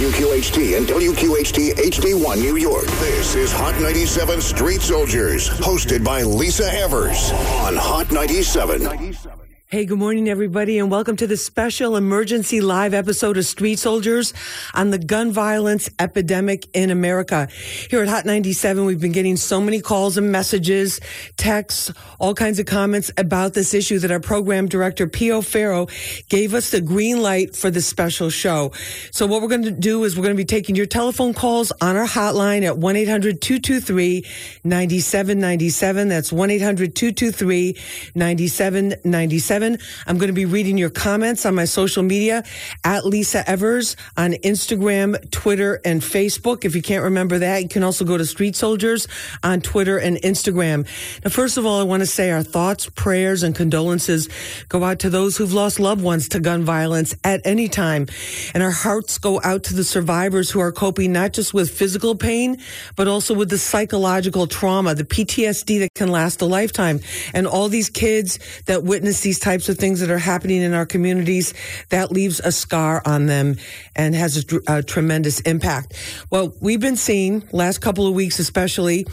WQHT and WQHT HD1 New York. This is Hot 97 Street Soldiers, hosted by Lisa Evers on Hot 97. Hey, good morning, everybody, and welcome to the special emergency live episode of Street Soldiers on the gun violence epidemic in America. Here at Hot 97, we've been getting so many calls and messages, texts, all kinds of comments about this issue that our program director, Pio Farrow, gave us the green light for this special show. So what we're going to do is we're going to be taking your telephone calls on our hotline at 1-800-223-9797. That's 1-800-223-9797. I'm going to be reading your comments on my social media at Lisa Evers on Instagram, Twitter, and Facebook. If you can't remember that, you can also go to Street Soldiers on Twitter and Instagram. Now, first of all, I want to say our thoughts, prayers, and condolences go out to those who've lost loved ones to gun violence at any time. And our hearts go out to the survivors who are coping not just with physical pain, but also with the psychological trauma, the PTSD that can last a lifetime. And all these kids that witness these types of things that are happening in our communities, that leaves a scar on them and has a, a tremendous impact. Well, we've been seeing last couple of weeks, especially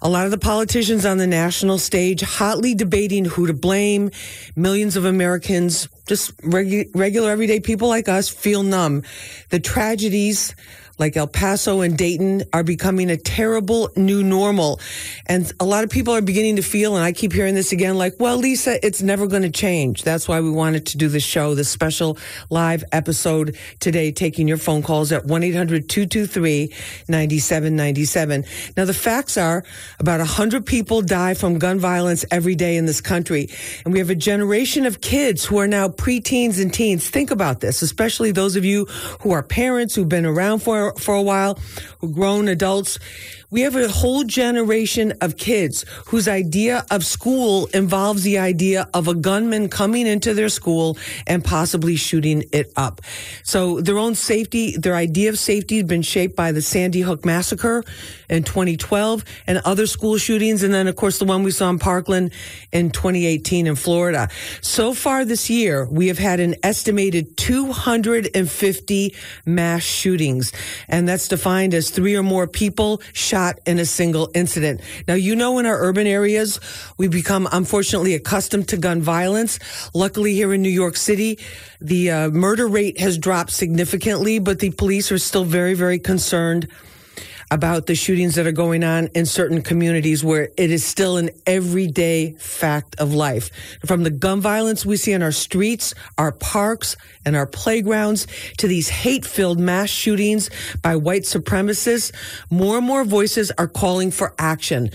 a lot of the politicians on the national stage hotly debating who to blame. Millions of Americans, just regu- regular everyday people like us, feel numb. The tragedies like El Paso and Dayton are becoming a terrible new normal. And a lot of people are beginning to feel, and I keep hearing this again, like, well, Lisa, it's never going to change. That's why we wanted to do the show, this special live episode today, taking your phone calls at 1-800-223-9797. Now, the facts are about 100 people die from gun violence every day in this country. And we have a generation of kids who are now preteens and teens. Think about this, especially those of you who are parents who've been around for for, a while, grown adults. We have a whole generation of kids whose idea of school involves the idea of a gunman coming into their school and possibly shooting it up. So their own safety, their idea of safety has been shaped by the Sandy Hook massacre in 2012 and other school shootings. And then, of course, the one we saw in Parkland in 2018 in Florida. So far this year, we have had an estimated 250 mass shootings. And that's defined as three or more people shot shot in a single incident. Now, you know, in our urban areas, we become unfortunately accustomed to gun violence. Luckily, here in New York City, the uh, murder rate has dropped significantly, but the police are still very, very concerned about the shootings that are going on in certain communities where it is still an everyday fact of life. From the gun violence we see in our streets, our parks, and our playgrounds to these hate filled mass shootings by white supremacists, more and more voices are calling for action.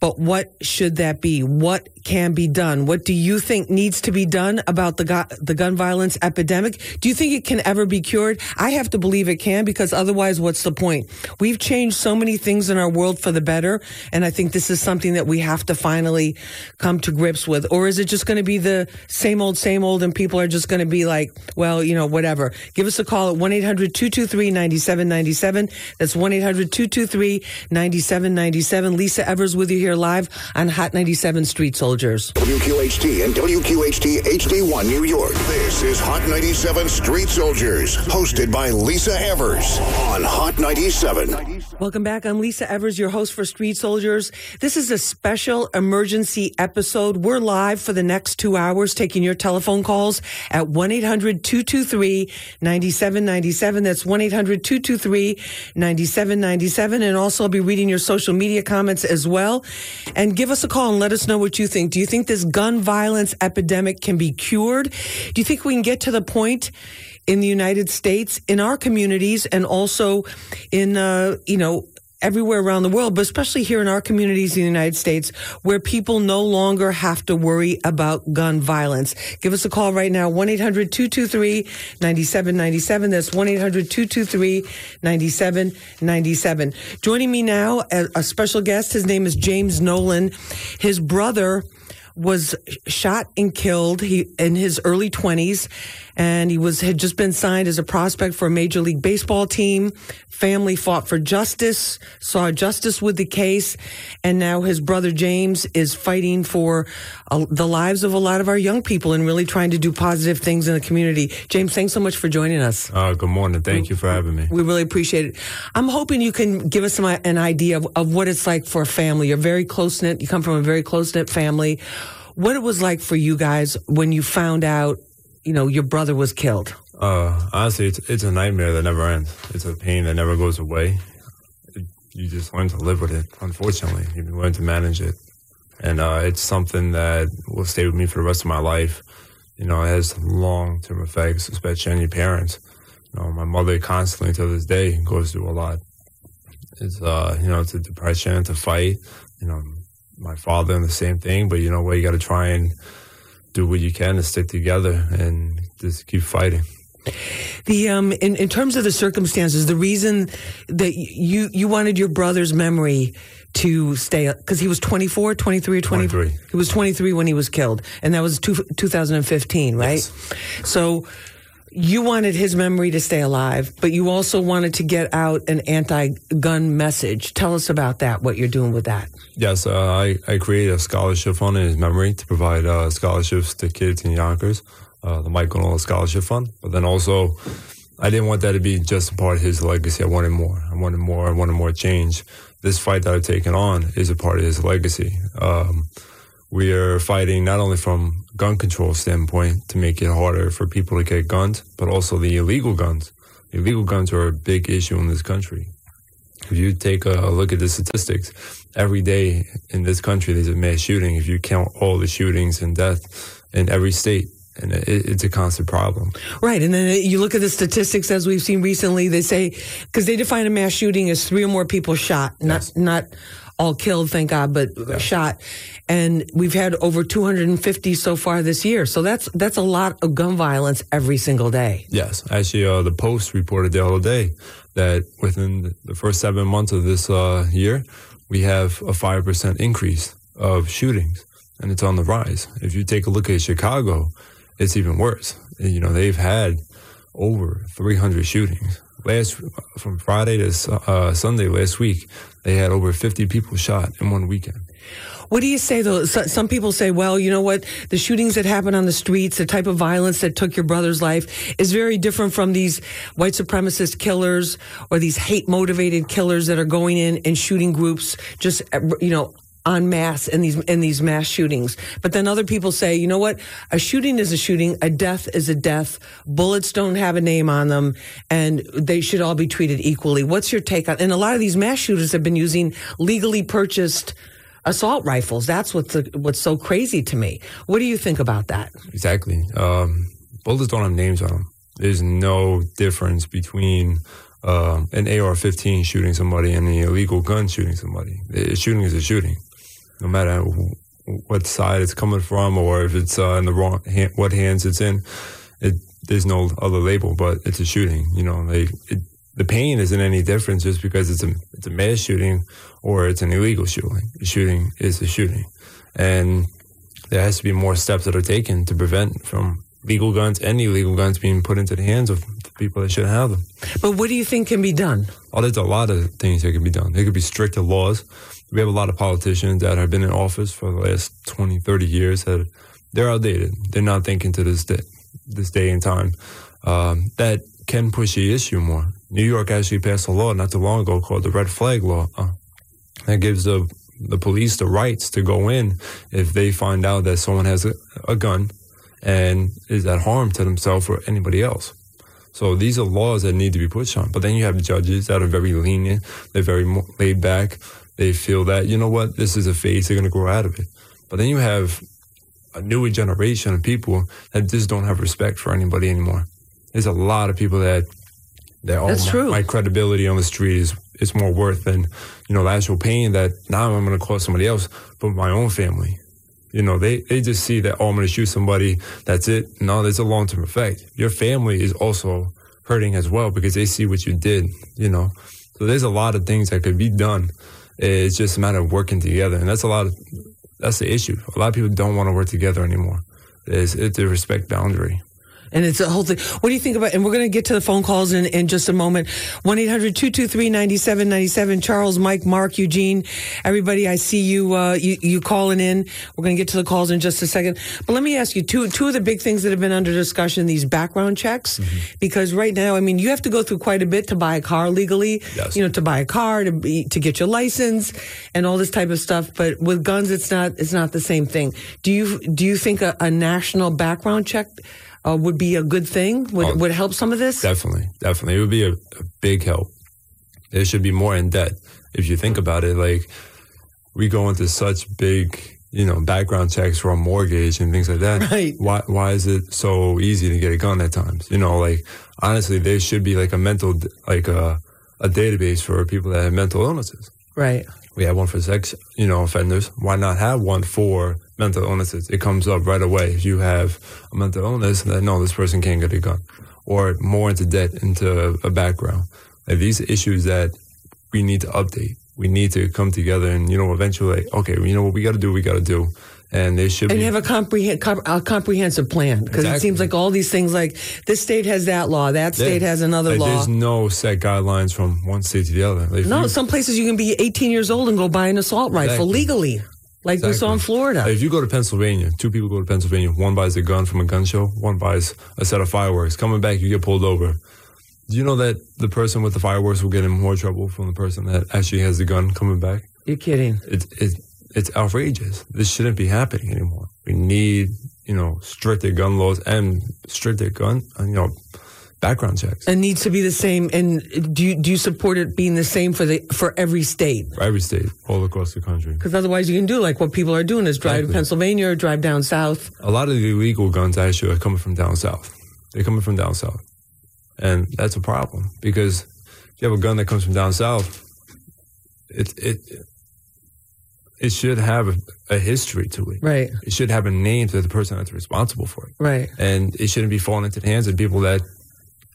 But what should that be? What can be done? What do you think needs to be done about the the gun violence epidemic? Do you think it can ever be cured? I have to believe it can because otherwise what's the point? We've changed so many things in our world for the better and I think this is something that we have to finally come to grips with. Or is it just going to be the same old same old and people are just going to be like, well, you know, whatever. Give us a call at 1-800-223-9797. That's 1-800-223-9797. Lisa Evers with you here live on Hot 97 Street Soldiers. WQHT and WQHT HD1 New York. This is Hot 97 Street Soldiers, hosted by Lisa Evers on Hot 97. Welcome back. I'm Lisa Evers, your host for Street Soldiers. This is a special emergency episode. We're live for the next two hours, taking your telephone calls at 1-800-223-9797. That's 1-800-223-9797. And also I'll be reading your social media comments as well. And give us a call and let us know what you think. Do you think this gun violence epidemic can be cured? Do you think we can get to the point in the United States, in our communities, and also in, uh, you know, everywhere around the world, but especially here in our communities in the United States, where people no longer have to worry about gun violence. Give us a call right now, 1-800-223-9797. That's 1-800-223-9797. Joining me now, a, special guest. His name is James Nolan. His brother was shot and killed he, in his early 20s and he was had just been signed as a prospect for a major league baseball team. Family fought for justice, saw justice with the case, and now his brother James is fighting for uh, the lives of a lot of our young people and really trying to do positive things in the community. James, thanks so much for joining us. Uh, good morning. Thank you for having me. We really appreciate it. I'm hoping you can give us some, an idea of, of what it's like for a family. You're very close knit. You come from a very close knit family. What it was like for you guys when you found out you know, your brother was killed? Uh, honestly, it's, it's a nightmare that never ends. It's a pain that never goes away. It, you just learn to live with it, unfortunately. You learn to manage it. And uh, it's something that will stay with me for the rest of my life. You know, it has long term effects, especially on your parents. You know, my mother constantly to this day goes through a lot. It's, uh, you know, it's a depression, it's a fight. You know, my father and the same thing, but you know what, you got to try and do what you can to stick together and just keep fighting. The um, in, in terms of the circumstances, the reason that you you wanted your brother's memory to stay because he was 24 23 or 20, 23 he was 23 when he was killed and that was two, 2015 right yes. so you wanted his memory to stay alive, but you also wanted to get out an anti-gun message. Tell us about that. What you're doing with that? Yes, uh, I I created a scholarship fund in his memory to provide uh, scholarships to kids in Yonkers, uh, the Michael Nolan Scholarship Fund. But then also, I didn't want that to be just a part of his legacy. I wanted more. I wanted more. I wanted more change. This fight that I've taken on is a part of his legacy. Um, we are fighting not only from gun control standpoint to make it harder for people to get guns, but also the illegal guns. Illegal guns are a big issue in this country. If you take a look at the statistics, every day in this country there's a mass shooting. If you count all the shootings and death in every state, and it, it's a constant problem. Right, and then you look at the statistics as we've seen recently. They say because they define a mass shooting as three or more people shot, not yes. not all killed, thank God, but yeah. shot. And we've had over 250 so far this year. So that's that's a lot of gun violence every single day. Yes, actually, uh, the Post reported the other day that within the first seven months of this uh, year, we have a five percent increase of shootings, and it's on the rise. If you take a look at Chicago, it's even worse. You know, they've had over 300 shootings last from Friday to uh, Sunday last week, they had over 50 people shot in one weekend. What do you say though? Some people say, well, you know what? The shootings that happen on the streets, the type of violence that took your brother's life is very different from these white supremacist killers or these hate motivated killers that are going in and shooting groups just, you know, en mass in these in these mass shootings. But then other people say, you know what? A shooting is a shooting, a death is a death. Bullets don't have a name on them and they should all be treated equally. What's your take on and a lot of these mass shooters have been using legally purchased assault rifles. That's what's the, what's so crazy to me. What do you think about that? Exactly. Um, bullets don't have names on them. There's no difference between uh, an AR-15 shooting somebody and an illegal gun shooting somebody. A shooting is a shooting no matter what side it's coming from or if it's uh, in the wrong hand, what hands it's in. It, there's no other label, but it's a shooting. You know, they, it, the pain isn't any different just because it's a it's a mass shooting or it's an illegal shooting. A shooting is a shooting, and there has to be more steps that are taken to prevent from legal guns and illegal guns being put into the hands of the people that shouldn't have them. But what do you think can be done? Oh, there's a lot of things that can be done. There could be stricter laws we have a lot of politicians that have been in office for the last 20, 30 years that they're outdated. They're not thinking to this day, this day and time. Um, that can push the issue more. New York actually passed a law not too long ago called the red flag law. Uh, that gives the the police the rights to go in if they find out that someone has a, a gun and is at harm to themselves or anybody else. So these are laws that need to be pushed on. But then you have judges that are very lenient. They're very laid back they feel that, you know what, this is a phase, they're going to grow out of it. But then you have a newer generation of people that just don't have respect for anybody anymore. There's a lot of people that, that oh, That's my, true. my credibility on the street is, is more worth than, you know, the actual pain that now I'm going to cause somebody else, but my own family. You know, they, they just see that, oh, I'm going to shoot somebody. That's it. No, there's a long term effect. Your family is also hurting as well because they see what you did, you know. So there's a lot of things that could be done it's just a matter of working together, and that's a lot of that's the issue. A lot of people don't want to work together anymore. It's a respect boundary. And it's a whole thing. What do you think about, and we're going to get to the phone calls in, in just a moment. 1-800-223-9797. Charles, Mike, Mark, Eugene, everybody, I see you, uh, you, you calling in. We're going to get to the calls in just a second. But let me ask you two, two of the big things that have been under discussion, these background checks, Mm-hmm. because right now, I mean, you have to go through quite a bit to buy a car legally, Yes. you know, to buy a car, to be, to get your license and all this type of stuff. But with guns, it's not, it's not the same thing. Do you, do you think a, a national background check uh, would be a good thing? Would, Oh, would help some of this? Definitely, definitely. It would be a, a big help. It should be more in debt If you think about it, like we go into such big, you know, background checks for a mortgage and things like that. Right. Why why is it so easy to get a gun at times? You know, like honestly, there should be like a mental like a a database for people that have mental illnesses. Right. We have one for sex, you know, offenders. Why not have one for mental illnesses? It comes up right away. If you have a mental illness, then no, this person can't get a gun. Or more into debt, into a background. Like these issues that we need to update. We need to come together and, you know, eventually, okay, you know what we got to do, we got to do. And they should And be. have a, comprehen- com- a comprehensive plan because it seems like all these things, like this state has that law, that state Yeah. has another Like, law. There's no set guidelines from one state to the other. Like, No, you- some places you can be 18 years old and go buy an assault rifle Exactly. legally, like we saw in Florida. If you go to Pennsylvania, two people go to Pennsylvania. One buys a gun from a gun show. One buys a set of fireworks. Coming back, you get pulled over. Do you know that the person with the fireworks will get in more trouble from the person that actually has the gun coming back? You're kidding. It's it, it's outrageous. This shouldn't be happening anymore. We need you know stricter gun laws and stricter gun uh, you know background checks It needs to be the same. And do you, do you support it being the same for the for every state? for every state all across the country. Because otherwise, you can do like what people are doing is drive to Pennsylvania or drive down south. a lot of the illegal guns actually are coming from down south. They're coming from down south. And that's a problem because if you have a gun that comes from down south, it it it should have a, a history to it. Right. It should have a name to the person that's responsible for it. Right. And it shouldn't be falling into the hands of people that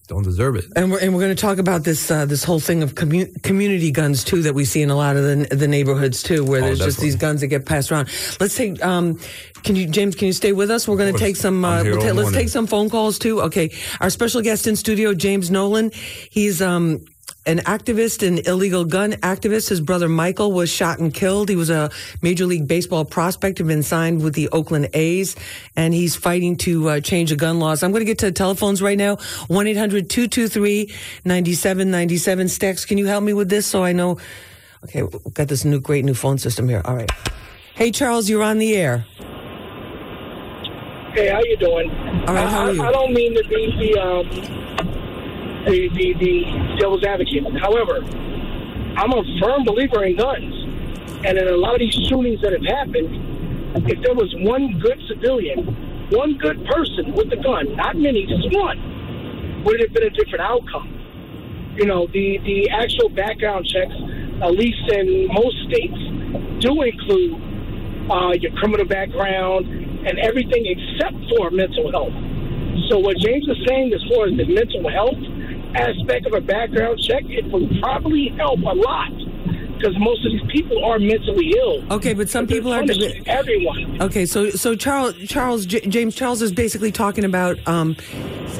don't deserve it. And we're, and we're going to talk about this uh, this whole thing of commu- community guns too that we see in a lot of the, the neighborhoods too, where Oh, there's just these guns that get passed around. Let's take. Um, can you, James? Can you stay with us? We're going to take some. Uh, we'll ta- let's take some phone calls too. Okay, our special guest in studio, James Nolan. He's um, an activist, an illegal gun activist. His brother Michael was shot and killed. He was a Major League Baseball prospect, had been signed with the Oakland A's, and he's fighting to uh, change the gun laws. I'm going to get to the telephones right now 1 800 223 9797. Stax, can you help me with this so I know? Okay, we've got this new great new phone system here. All right. Hey, Charles, you're on the air. Hey, how you doing? All right, how are you? I, I don't mean to be the um, the, the the devil's advocate. However, I'm a firm believer in guns, and in a lot of these shootings that have happened, if there was one good civilian, one good person with a gun, not many, just one, would it have been a different outcome? You know, the the actual background checks, at least in most states, do include uh, your criminal background and everything except for mental health. So what James is saying as far as the mental health aspect of a background check, it would probably help a lot because most of these people are mentally ill. Okay, but some people are. everyone. Okay, so so Charles Charles J- James Charles is basically talking about um,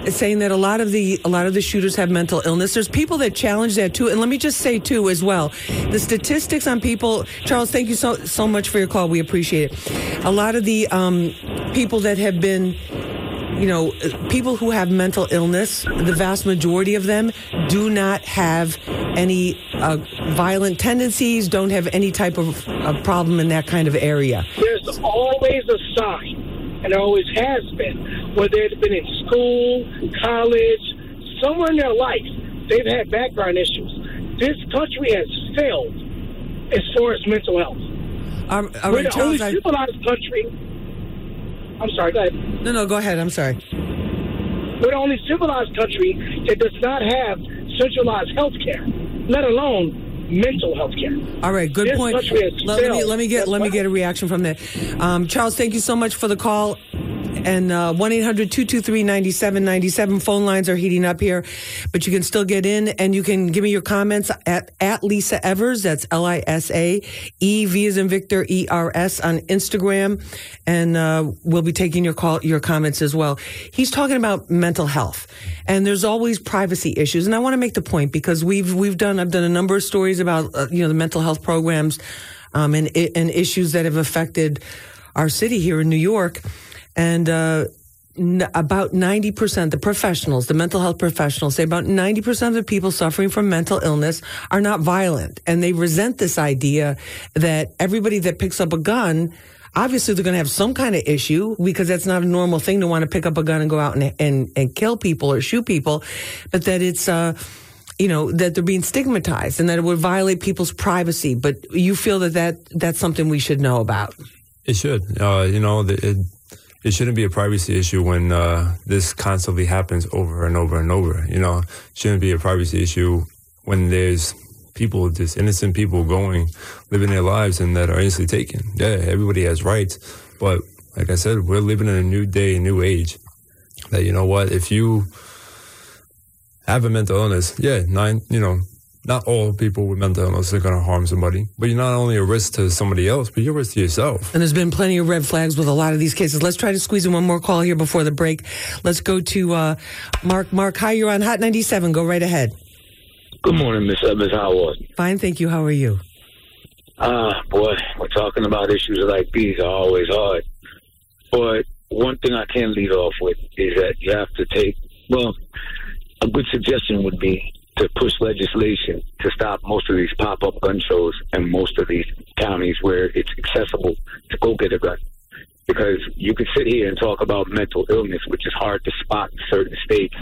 saying that a lot of the a lot of the shooters have mental illness. There's people that challenge that too, and let me just say too as well, the statistics on people. Charles, thank you so so much for your call. We appreciate it. A lot of the um, people that have been you know, people who have mental illness, the vast majority of them do not have any uh, violent tendencies, don't have any type of uh, problem in that kind of area. There's always a sign, and there always has been, whether it's been in school, college, somewhere in their life, they've had background issues. This country has failed as far as mental health. Um, We're right, the only I, country. I'm sorry, go ahead. no, no, go ahead. I'm sorry. We're the only civilized country that does not have centralized health care, let alone mental health care. All right, good This point. Let, let me let me get let me get a reaction from that. Um, Charles, thank you so much for the call. And uh, 1 800 223 9797 phone lines are heating up here, but you can still get in and you can give me your comments at, at Lisa Evers. That's L I S A E V is in Victor E R S on Instagram. And uh, we'll be taking your call, your comments as well. He's talking about mental health and there's always privacy issues. And I want to make the point because we've, we've done, I've done a number of stories about, uh, you know, the mental health programs um, and, and issues that have affected our city here in New York. And uh, n- about 90%, the professionals, the mental health professionals, say about 90% of the people suffering from mental illness are not violent. And they resent this idea that everybody that picks up a gun, obviously they're going to have some kind of issue because that's not a normal thing to want to pick up a gun and go out and, and, and kill people or shoot people, but that it's, uh, you know, that they're being stigmatized and that it would violate people's privacy. But you feel that, that that's something we should know about. It should. Uh, you know, it, it shouldn't be a privacy issue when uh, this constantly happens over and over and over. You know, it shouldn't be a privacy issue when there's people, just innocent people going, living their lives and that are instantly taken. Yeah, everybody has rights. But like I said, we're living in a new day, a new age. That, you know what, if you have a mental illness, yeah, nine, you know, not all people with mental illness are going to harm somebody, but you're not only a risk to somebody else, but you're a risk to yourself. And there's been plenty of red flags with a lot of these cases. Let's try to squeeze in one more call here before the break. Let's go to uh, Mark. Mark, hi, you're on Hot 97. Go right ahead. Good morning, Miss Evans. How are you? Fine, thank you. How are you? Ah, uh, boy, we're talking about issues like these are always hard. But one thing I can lead off with is that you have to take, well, a good suggestion would be to push legislation to stop most of these pop up gun shows and most of these counties where it's accessible to go get a gun. Because you could sit here and talk about mental illness, which is hard to spot in certain states,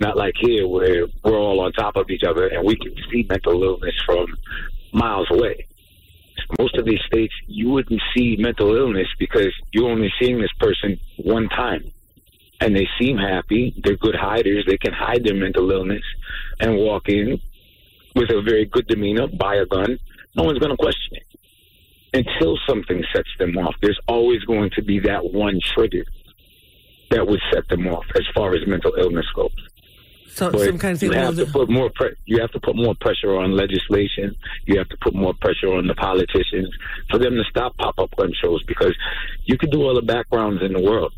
not like here where we're all on top of each other and we can see mental illness from miles away. Most of these states, you wouldn't see mental illness because you're only seeing this person one time and they seem happy. They're good hiders. They can hide their mental illness and walk in with a very good demeanor, buy a gun. No one's going to question it. Until something sets them off, there's always going to be that one trigger that would set them off as far as mental illness goes. So, some kind of thing. You have to put more. Pre- you have to put more pressure on legislation. You have to put more pressure on the politicians for them to stop pop-up gun shows because you can do all the backgrounds in the world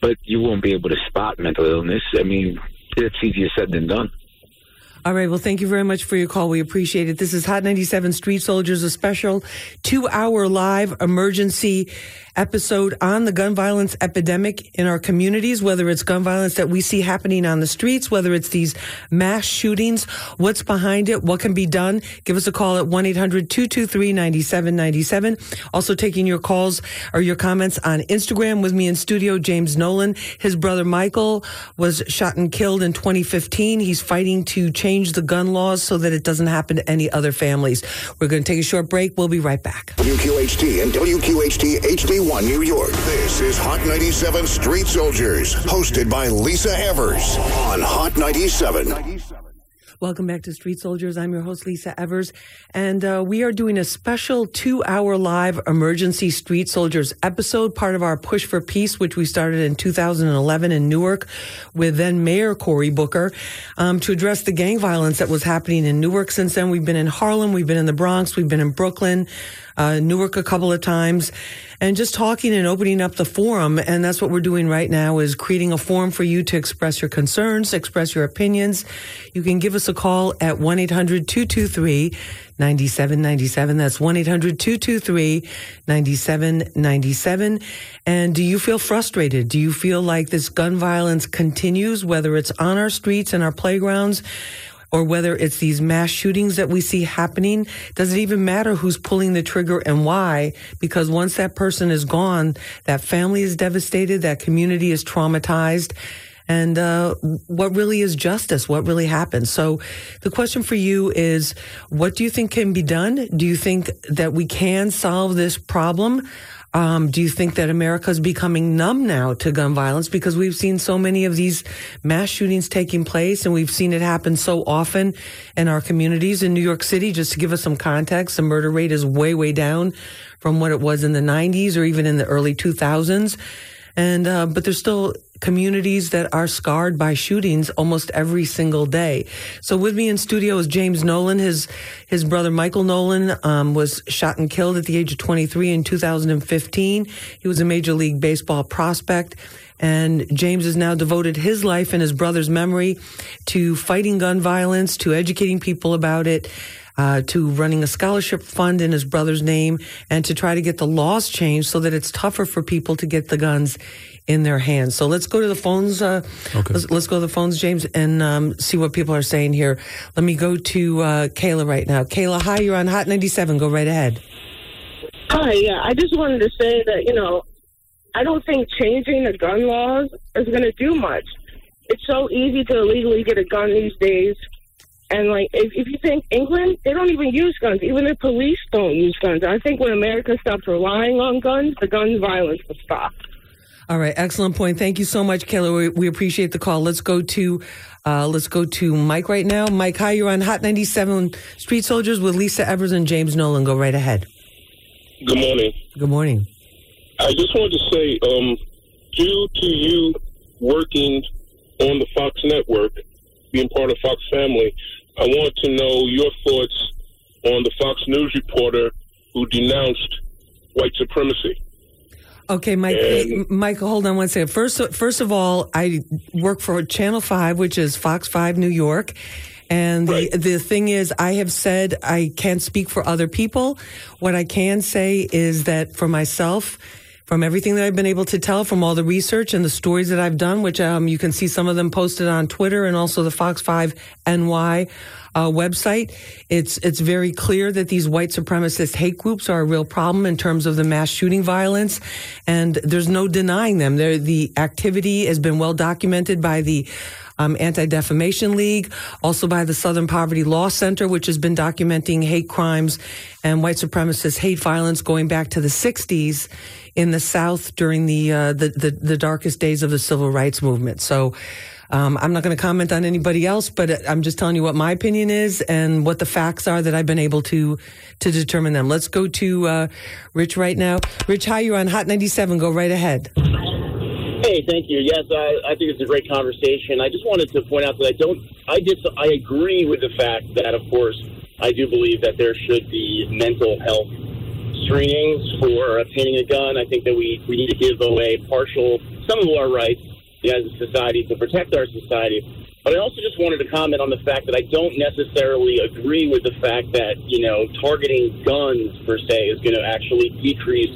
but you won't be able to spot mental illness. I mean, it's easier said than done. All right. Well, thank you very much for your call. We appreciate it. This is Hot 97 Street Soldiers, a special two hour live emergency episode on the gun violence epidemic in our communities, whether it's gun violence that we see happening on the streets, whether it's these mass shootings, what's behind it, what can be done. Give us a call at 1-800-223-9797. Also taking your calls or your comments on Instagram with me in studio, James Nolan. His brother Michael was shot and killed in 2015. He's fighting to change the gun laws so that it doesn't happen to any other families. We're going to take a short break. We'll be right back. WQHT and WQHT HD 1 New York. This is Hot 97 Street Soldiers, hosted by Lisa Evers on Hot 97. Welcome back to Street Soldiers. I'm your host, Lisa Evers, and uh, we are doing a special two hour live emergency Street Soldiers episode, part of our Push for Peace, which we started in 2011 in Newark with then Mayor Cory Booker um, to address the gang violence that was happening in Newark. Since then, we've been in Harlem, we've been in the Bronx, we've been in Brooklyn, uh, Newark a couple of times and just talking and opening up the forum. And that's what we're doing right now is creating a forum for you to express your concerns, express your opinions. You can give us a call at 1-800-223 9797. That's 1-800-223-9797. And do you feel frustrated? Do you feel like this gun violence continues, whether it's on our streets and our playgrounds? Or whether it's these mass shootings that we see happening, does it even matter who's pulling the trigger and why? Because once that person is gone, that family is devastated, that community is traumatized. And uh, what really is justice? What really happens? So, the question for you is what do you think can be done? Do you think that we can solve this problem? Um, do you think that America is becoming numb now to gun violence because we've seen so many of these mass shootings taking place and we've seen it happen so often in our communities in New York City? Just to give us some context, the murder rate is way, way down from what it was in the 90s or even in the early 2000s. and uh, but there's still communities that are scarred by shootings almost every single day. So with me in studio is James Nolan. His his brother Michael Nolan um, was shot and killed at the age of 23 in 2015. He was a major league baseball prospect. And James has now devoted his life and his brother's memory to fighting gun violence, to educating people about it, uh, to running a scholarship fund in his brother's name, and to try to get the laws changed so that it's tougher for people to get the guns in their hands. So let's go to the phones. Uh, Okay. let's, let's go to the phones, James, and um, see what people are saying here. Let me go to uh, Kayla right now. Kayla, hi, you're on Hot 97. Go right ahead. Hi, yeah. I just wanted to say that, you know, I don't think changing the gun laws is going to do much. It's so easy to illegally get a gun these days. And, like, if, if you think England, they don't even use guns. Even the police don't use guns. I think when America stops relying on guns, the gun violence will stop. All right, excellent point. Thank you so much, Kayla. We, we appreciate the call. Let's go to uh, let's go to Mike right now. Mike, hi, you're on Hot 97 Street Soldiers with Lisa Evers and James Nolan. Go right ahead. Good morning. Good morning. I just wanted to say, um, due to you working on the Fox network, being part of Fox family, I want to know your thoughts on the Fox News reporter who denounced white supremacy. Okay, Mike. And- Michael, hold on one second. First, the of all, I work for Channel Five, which is Fox Five New York. And the, Right. the thing is, I have said I can't speak for other people. What I can say is that for myself, from everything that I've been able to tell, from all the research and the stories that I've done, which um, you can see some of them posted on Twitter and also the Fox 5 NY uh, website, it's it's very clear that these white supremacist hate groups are a real problem in terms of the mass shooting violence, and there's no denying them. They're, the activity has been well documented by the um, Anti-Defamation League, also by the Southern Poverty Law Center, which has been documenting hate crimes and white supremacist hate violence going back to the 60s in the South during the uh, the, the the darkest days of the civil rights movement. So. Um, I'm not going to comment on anybody else, but I'm just telling you what my opinion is and what the facts are that I've been able to to determine them. Let's go to uh, Rich right now. Rich, hi, you're on Hot 97. Go right ahead. Hey, thank you. Yes, I, I think it's a great conversation. I just wanted to point out that I don't, I dis, I agree with the fact that, of course, I do believe that there should be mental health screenings for obtaining a gun. I think that we, we need to give away partial, some of our rights as a society to protect our society. But I also just wanted to comment on the fact that I don't necessarily agree with the fact that, you know, targeting guns per se is going to actually decrease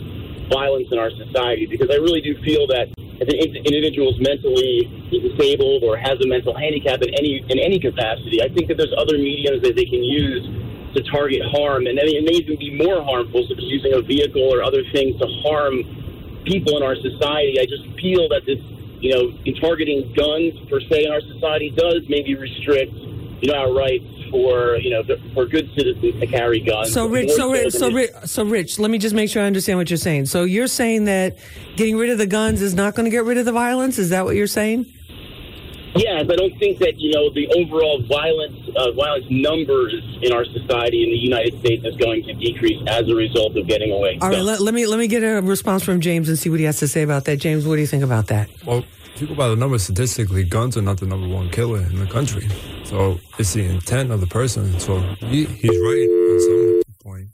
violence in our society because I really do feel that if an individual is mentally disabled or has a mental handicap in any in any capacity, I think that there's other mediums that they can use to target harm, and it may even be more harmful, such as using a vehicle or other things to harm people in our society. I just feel that this, you know, in targeting guns per se in our society does maybe restrict, you know, our rights for you know for good citizens to carry guns. So Rich, so Rich, so it- Rich, so Rich, let me just make sure I understand what you're saying. So you're saying that getting rid of the guns is not going to get rid of the violence? Is that what you're saying? Yes, I don't think that you know the overall violence uh, violence numbers in our society in the United States is going to decrease as a result of getting away. All right, guns. let, let me let me get a response from James and see what he has to say about that. James, what do you think about that? Well, if you go by the numbers statistically, guns are not the number one killer in the country. So it's the intent of the person. So he, he's right on some point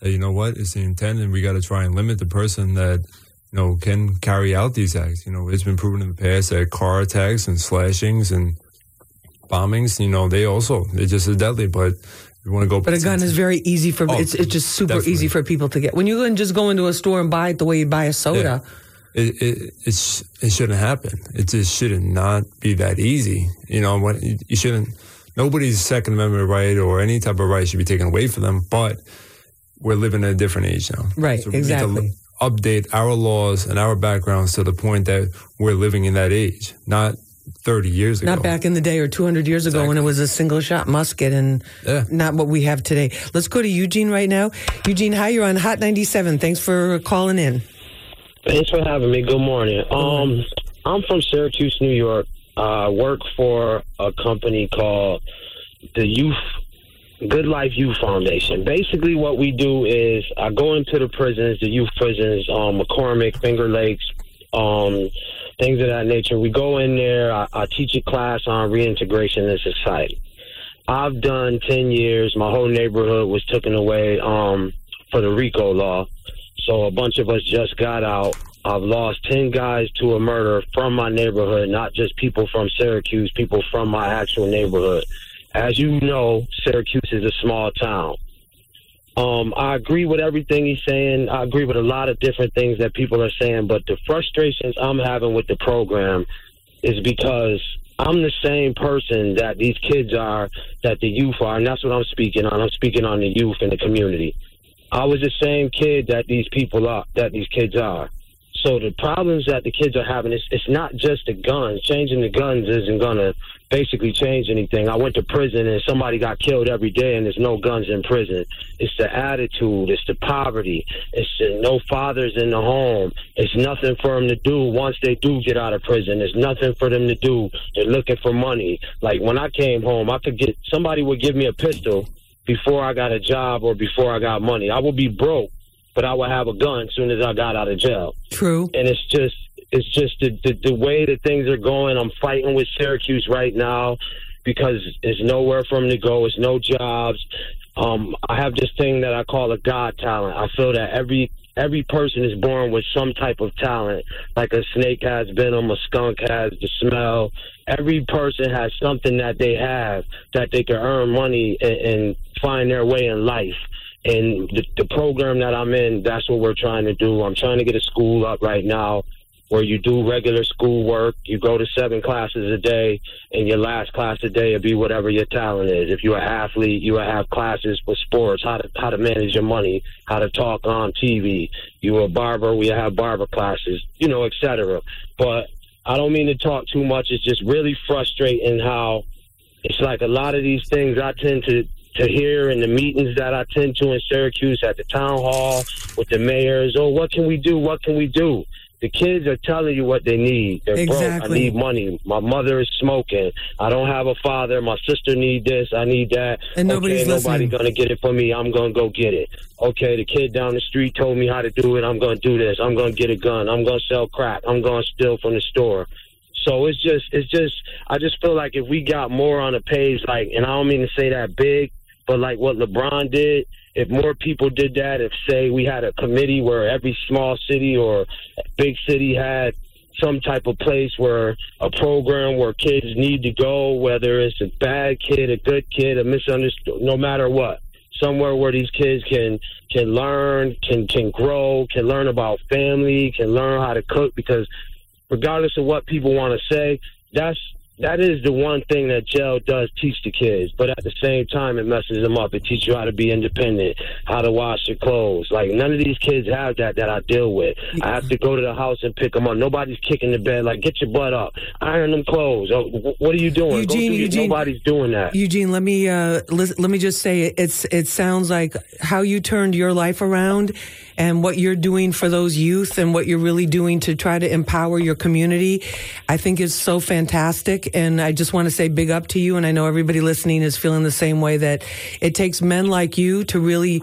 that you know what it's the intent, and we got to try and limit the person that you know can carry out these acts. You know, it's been proven in the past that car attacks and slashings and bombings, you know, they also they're just as deadly. But you want to go, But a gun is very easy for Oh, it's it's just super definitely. easy for people to get. When you can just go into a store and buy it the way you buy a soda. It, it, it, sh- it shouldn't happen. It just shouldn't not be that easy. You know, when you shouldn't, nobody's Second Amendment right or any type of right should be taken away from them, but we're living in a different age now. Right, we need to exactly. update our laws and our backgrounds to the point that we're living in that age, not 30 years ago. Not back in the day or 200 years ago when it was a single shot musket and Yeah. not what we have today. Let's go to Eugene right now. Eugene, hi, you're on Hot 97. Thanks for calling in. Thanks for having me. Good morning. Um, I'm from Syracuse, New York. I work for a company called the Youth Good Life Youth Foundation. Basically, what we do is I go into the prisons, the youth prisons, um, MacCormick, Finger Lakes, um, things of that nature. We go in there. I, I teach a class on reintegration in society. I've done ten years. My whole neighborhood was taken away um, for the RICO law, so a bunch of us just got out. I've lost 10 guys to a murder from my neighborhood, not just people from Syracuse, people from my actual neighborhood. As you know, Syracuse is a small town. Um, I agree with everything he's saying. I agree with a lot of different things that people are saying, but the frustrations I'm having with the program is because I'm the same person that these kids are, that the youth are, and that's what I'm speaking on. I'm speaking on the youth in the community. I was the same kid that these people are, that these kids are. So the problems that the kids are having, it's, it's not just the guns. Changing the guns isn't going to basically change anything. I went to prison and somebody got killed every day and there's no guns in prison. It's the attitude. It's the poverty. It's the no fathers in the home. It's nothing for them to do once they do get out of prison. There's nothing for them to do. They're looking for money. Like when I came home, I could get, somebody would give me a pistol before I got a job or before I got money. I would be broke but I would have a gun as soon as I got out of jail. True. And it's just it's just the, the, the way that things are going. I'm fighting with Syracuse right now because there's nowhere for them to go. It's no jobs. Um, I have this thing that I call a God talent. I feel that every every person is born with some type of talent. Like a snake has venom, a skunk has the smell. Every person has something that they have that they can earn money and, and find their way in life. And the, the program that I'm in, that's what we're trying to do. I'm trying to get a school up right now where you do regular school work. You go to seven classes a day, and your last class a day will be whatever your talent is. If you're an athlete, you will have classes for sports, how to how to manage your money, how to talk on TV. You're a barber, we have barber classes, you know, etc. But I don't mean to talk too much. It's just really frustrating how it's like a lot of these things I tend to to hear in the meetings that I tend to in Syracuse at the town hall with the mayors. Oh, what can we do? What can we do? The kids are telling you what they need. They're exactly. broke. I need money. My mother is smoking. I don't have a father. My sister need this. I need that. And nobody's okay, nobody gonna get it for me. I'm gonna go get it. Okay, the kid down the street told me how to do it. I'm gonna do this. I'm gonna get a gun. I'm gonna sell crack. I'm gonna steal from the store. So it's just, it's just, I just feel like if we got more on a page, like, and I don't mean to say that big, but like what LeBron did, if more people did that, if say we had a committee where every small city or big city had some type of place where a program where kids need to go, whether it's a bad kid, a good kid, a misunderstood, no matter what, somewhere where these kids can can learn, can can grow, can learn about family, can learn how to cook. Because regardless of what people want to say, that's that is the one thing that jail does teach the kids. But at the same time, it messes them up. It teaches you how to be independent, how to wash your clothes. Like none of these kids have that that I deal with. I have to go to the house and pick them up. Nobody's kicking the bed like get your butt up, iron them clothes. Oh, what are you doing? Eugene, Eugene- Nobody's doing that. Eugene, let me uh, lis- let me just say it's it sounds like how you turned your life around and what you're doing for those youth and what you're really doing to try to empower your community. I think is so fantastic, and I just want to say big up to you. And I know everybody listening is feeling the same way that it takes men like you to really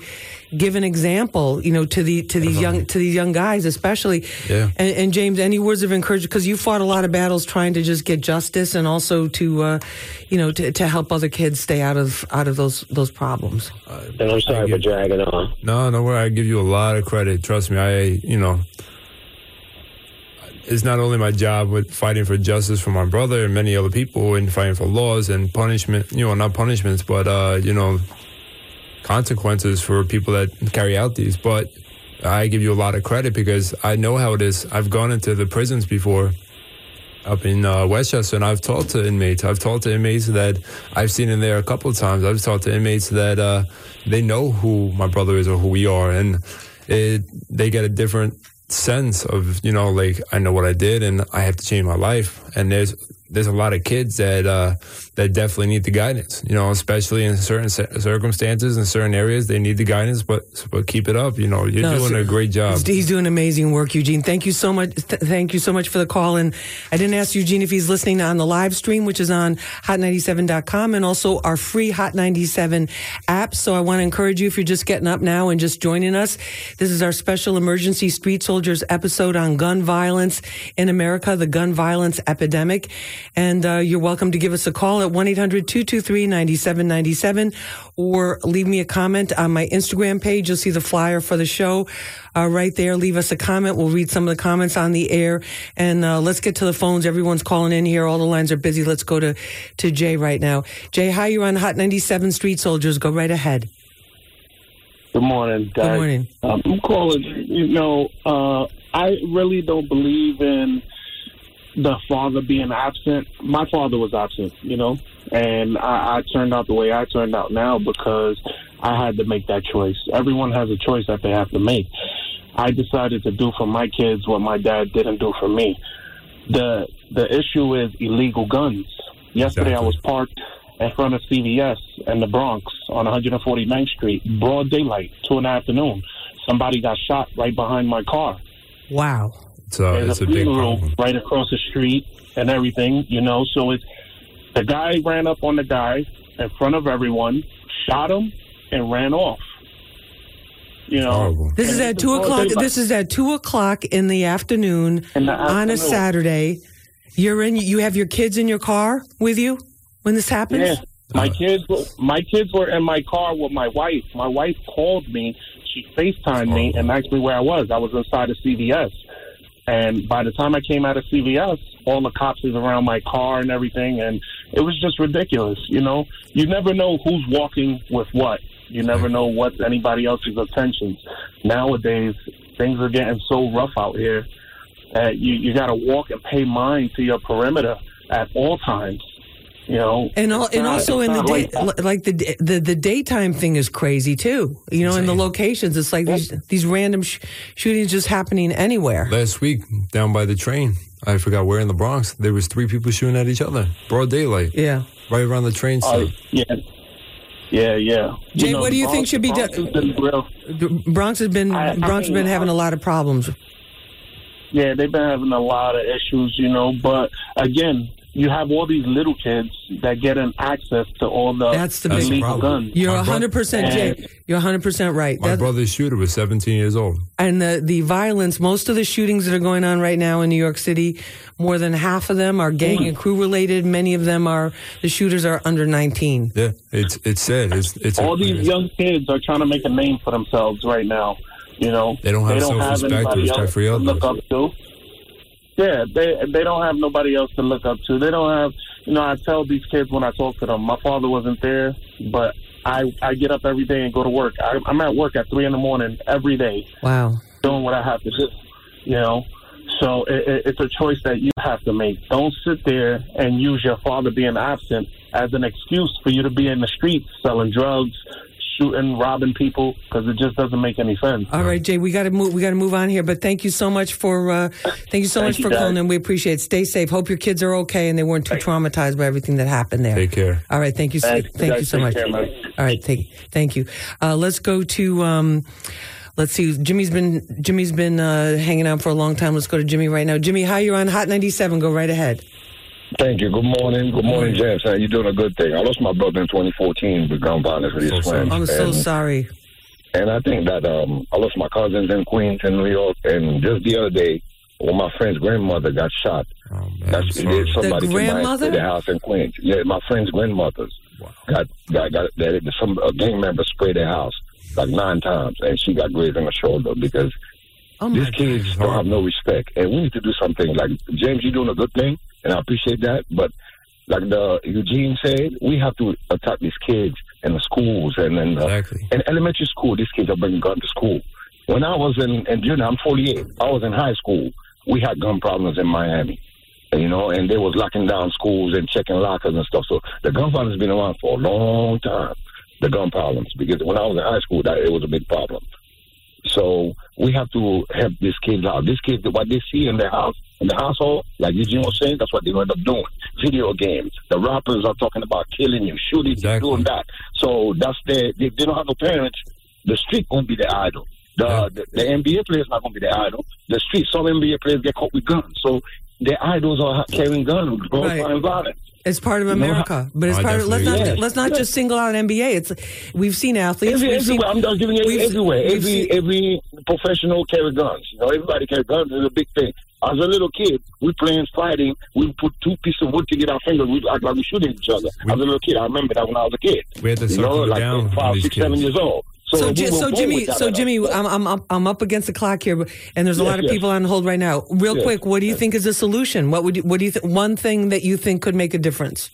give an example, you know, to the to these young to these young guys, especially. Yeah. And, and James, any words of encouragement because you fought a lot of battles trying to just get justice and also to, uh, you know, to, to help other kids stay out of out of those those problems. And I'm sorry for dragging on. No, no worry. I give you a lot of credit. Trust me. I, you know, it's not only my job with fighting for justice for my brother and many other people and fighting for laws and punishment, you know, not punishments, but, uh, you know, consequences for people that carry out these. But I give you a lot of credit because I know how it is. I've gone into the prisons before up in uh, Westchester, and I've talked to inmates. I've talked to inmates that I've seen in there a couple of times. I've talked to inmates that uh, they know who my brother is or who we are, and it, they get a different sense of you know like I know what I did and I have to change my life. And there's there's a lot of kids that uh, that definitely need the guidance. You know, especially in certain circumstances in certain areas, they need the guidance. But but keep it up. You know, you're No, doing so- a great job. He's, he's doing amazing work, Eugene. Thank you so much. Th- thank you so much for the call. And I didn't ask Eugene if he's listening on the live stream, which is on hot97.com and also our free Hot 97 app. So I want to encourage you if you're just getting up now and just joining us. This is our special emergency street soldiers episode on gun violence in America, the gun violence epidemic. And uh, you're welcome to give us a call at 1-800-223-9797 or leave me a comment on my Instagram page. You'll see the flyer for the show uh, right there. Leave us a comment. We'll read some of the comments on the air. And uh, let's get to the phones. Everyone's calling in here. All the lines are busy. Let's go to, to Jay right now. Jay, hi. You're on Hot 97 Street Soldiers. Go right ahead. Good morning, guys. Good morning. Um, I'm calling. You know, uh, I really don't believe in the father being absent. My father was absent, you know, and I, I turned out the way I turned out now because I had to make that choice. Everyone has a choice that they have to make. I decided to do for my kids what my dad didn't do for me. The the issue is illegal guns. Yesterday I was parked in front of CVS in the Bronx on 149th Street, broad daylight, two in the afternoon. Somebody got shot right behind my car. Wow. It's a, There's it's a a big funeral problem. right across the street and everything, you know. So it's the guy ran up on the guy in front of everyone, shot him, and ran off. You know, Horrible. This is at two o'clock. This is at two o'clock in the afternoon In the on a. Saturday. You're in. You have your kids in your car with you when this happens. Yeah, my kids, were, my kids were in my car with my wife. My wife called me. She Facetimed me and asked me where I was. I was inside of CVS, and by the time I came out of CVS, all the cops was around my car and everything, and it was just ridiculous. You know, you never know who's walking with what. You never know what's anybody else's intentions. Nowadays, things are getting so rough out here that you you got to walk and pay mind to your perimeter at all times. You know, And al- It's and not- also in the day, like like the the the daytime thing is crazy too. You know, in the locations, it's like these these random sh- shootings just happening anywhere. Last week, down by the train, I forgot where in the Bronx, there was three people shooting at each other, broad daylight, Yeah. right around the train uh, station. yeah, yeah, yeah. Jay, know, what do you the think should be done? Bronx has been real- Bronx has been I- I Bronx has been having a lot of problems. Yeah, they've been having a lot of issues, you know. But again, you have all these little kids that get an access to all the That's the That's big the illegal problem. guns. You're hundred percent, Jay. You're hundred percent right. My That- brother's shooter was 17 years old. and the the violence, most of the shootings that are going on right now in New York City, more than half of them are gang and crew related. Many of them are the shooters are under nineteen. Yeah, it's it's sad. It's it's all these young kids are trying to make a name for themselves right now. You know, They don't have they self-respect or anybody respect else for to others. look up to. Yeah, they they don't have nobody else to look up to. They don't have, you know. I tell these kids when I talk to them, my father wasn't there, but I I get up every day and go to work. I, I'm at work at three in the morning every day Wow. doing what I have to do. You know, so it, it, it's a choice that you have to make. Don't sit there and use your father being absent as an excuse for you to be in the streets selling drugs, shooting, robbing people, because it just doesn't make any sense. All right, Jay, we got to move. We got to move on here. But thank you so much for uh, thank you so Thank much you, for guys. calling, and we appreciate it. Stay safe. Hope your kids are okay and they weren't too traumatized by everything that happened there. Take care. All right, thank you. so- Thank guys. you so Take much. care, man. All right, thank thank you. Uh, let's go to. Um, Let's see. Jimmy's been Jimmy's been uh, hanging out for a long time. Let's go to Jimmy right now. Jimmy, hi. You're on Hot 97. Go right ahead. Thank you. Good morning. Good morning, James. You're doing a good thing. I lost my brother in 2014 with gun violence with his So friends. I'm so and, sorry. and I think that um, I lost my cousins in Queens in New York. And just the other day, when my friend's grandmother got shot, Oh, man, that's sorry. somebody The to my grandmother? the house in Queens. Yeah, my friend's grandmother's got got got that some a gang member sprayed their house like nine times, and she got grazed on the shoulder because Oh these kids don't have no respect, and we need to do something. Like James, you're doing a good thing, and I appreciate that. But like the Eugene said, we have to attack these kids in the schools and in the Exactly. in elementary school. These kids are bringing guns to school. When I was in, in junior, I'm 48. I was in high school. We had gun problems in Miami, you know, and they was locking down schools and checking lockers and stuff. So the gun violence has been around for a long time. The gun problems, because when I was in high school, that it was a big problem. So we have to help these kids out. These kids, what they see in their house, in the household, like Eugene was saying, that's what they end up doing. Video games. The rappers are talking about killing you, shooting you, doing that. So that's their, they, they don't have no parents. The street won't be their idol. The, the, the NBA players not going to be their idol. The street, some NBA players get caught with guns. So their idols are carrying guns, glorifying violence. It's part of You know, America, but it's I part of. Let's not definitely- let's not Yeah. just single out NBA. It's we've seen athletes. Every, we've seen, everywhere. I'm just giving you everywhere. Every seen- every professional carry guns. You know, everybody carry guns. is a big thing. As a little kid, we playing fighting. We put two pieces of wood to get our fingers. We act like we shooting each other. As a little kid, I remember that when I was a kid. We had to you know, like down five, these six, seven years old. So, So, were so Jimmy, so. Jimmy, I'm, I'm up, I'm up against the clock here, and there's a Yes, lot of yes. people on hold right now. Real Yes, quick, what do you think is the solution? What would you, what do you think? One thing that you think could make a difference?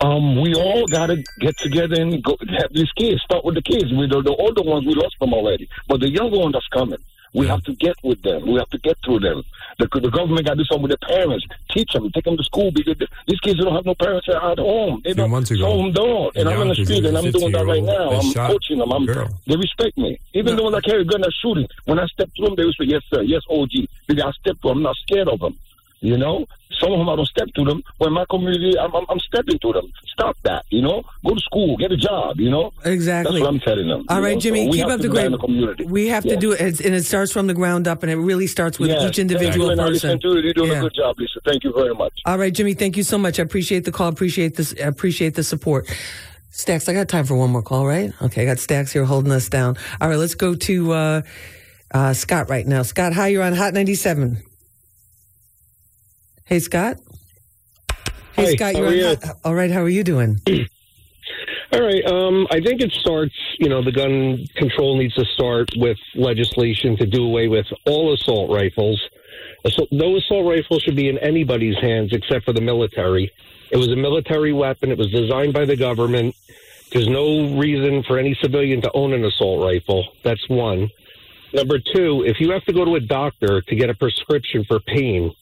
Um, we all got to get together and go have these kids. Start with the kids. We the, the older ones we lost them already, but the younger one that's coming, we have to get with them. We have to get through them. The, the government got to do something with their parents. Teach them, take them to school because these kids don't have no parents at home. They don't. months ago, them don't. And I'm in the street and I'm doing that right now. I'm coaching them. I'm. They respect me. Even the ones that carry a gun are shooting. When I step through them, they respect. Yes, sir. Yes, OG. Because I step through. 'em. I'm not scared of them. You know, some of them I don't step to them. When my community, I'm, I'm, I'm stepping to them. Stop that. You know, go to school, get a job. You know, Exactly. That's what I'm telling them. All right, know? Jimmy, So keep up the great. the. We have to do it, and it starts from the ground up, and it really starts with Yes. each individual Thank you, and I person. listen to you. You're doing Yeah. a good job, Lisa. Thank you very much. All right, Jimmy, thank you so much. I appreciate the call. Appreciate this. I Appreciate the support. Stacks, I got time for one more call, right? Okay, I got Stacks here holding us down. All right, let's go to uh, uh, Scott right now. Scott, hi, you're on Hot 97. Hey, Scott. Hey, Hi, Scott, how you're are you? Hot. All right, how are you doing? All right. Um, I think it starts, you know, the gun control needs to start with legislation to do away with all assault rifles. Assault, no assault rifle should be in anybody's hands except for the military. It was a military weapon. It was designed by the government. There's no reason for any civilian to own an assault rifle. That's one. Number two, if you have to go to a doctor to get a prescription for pain,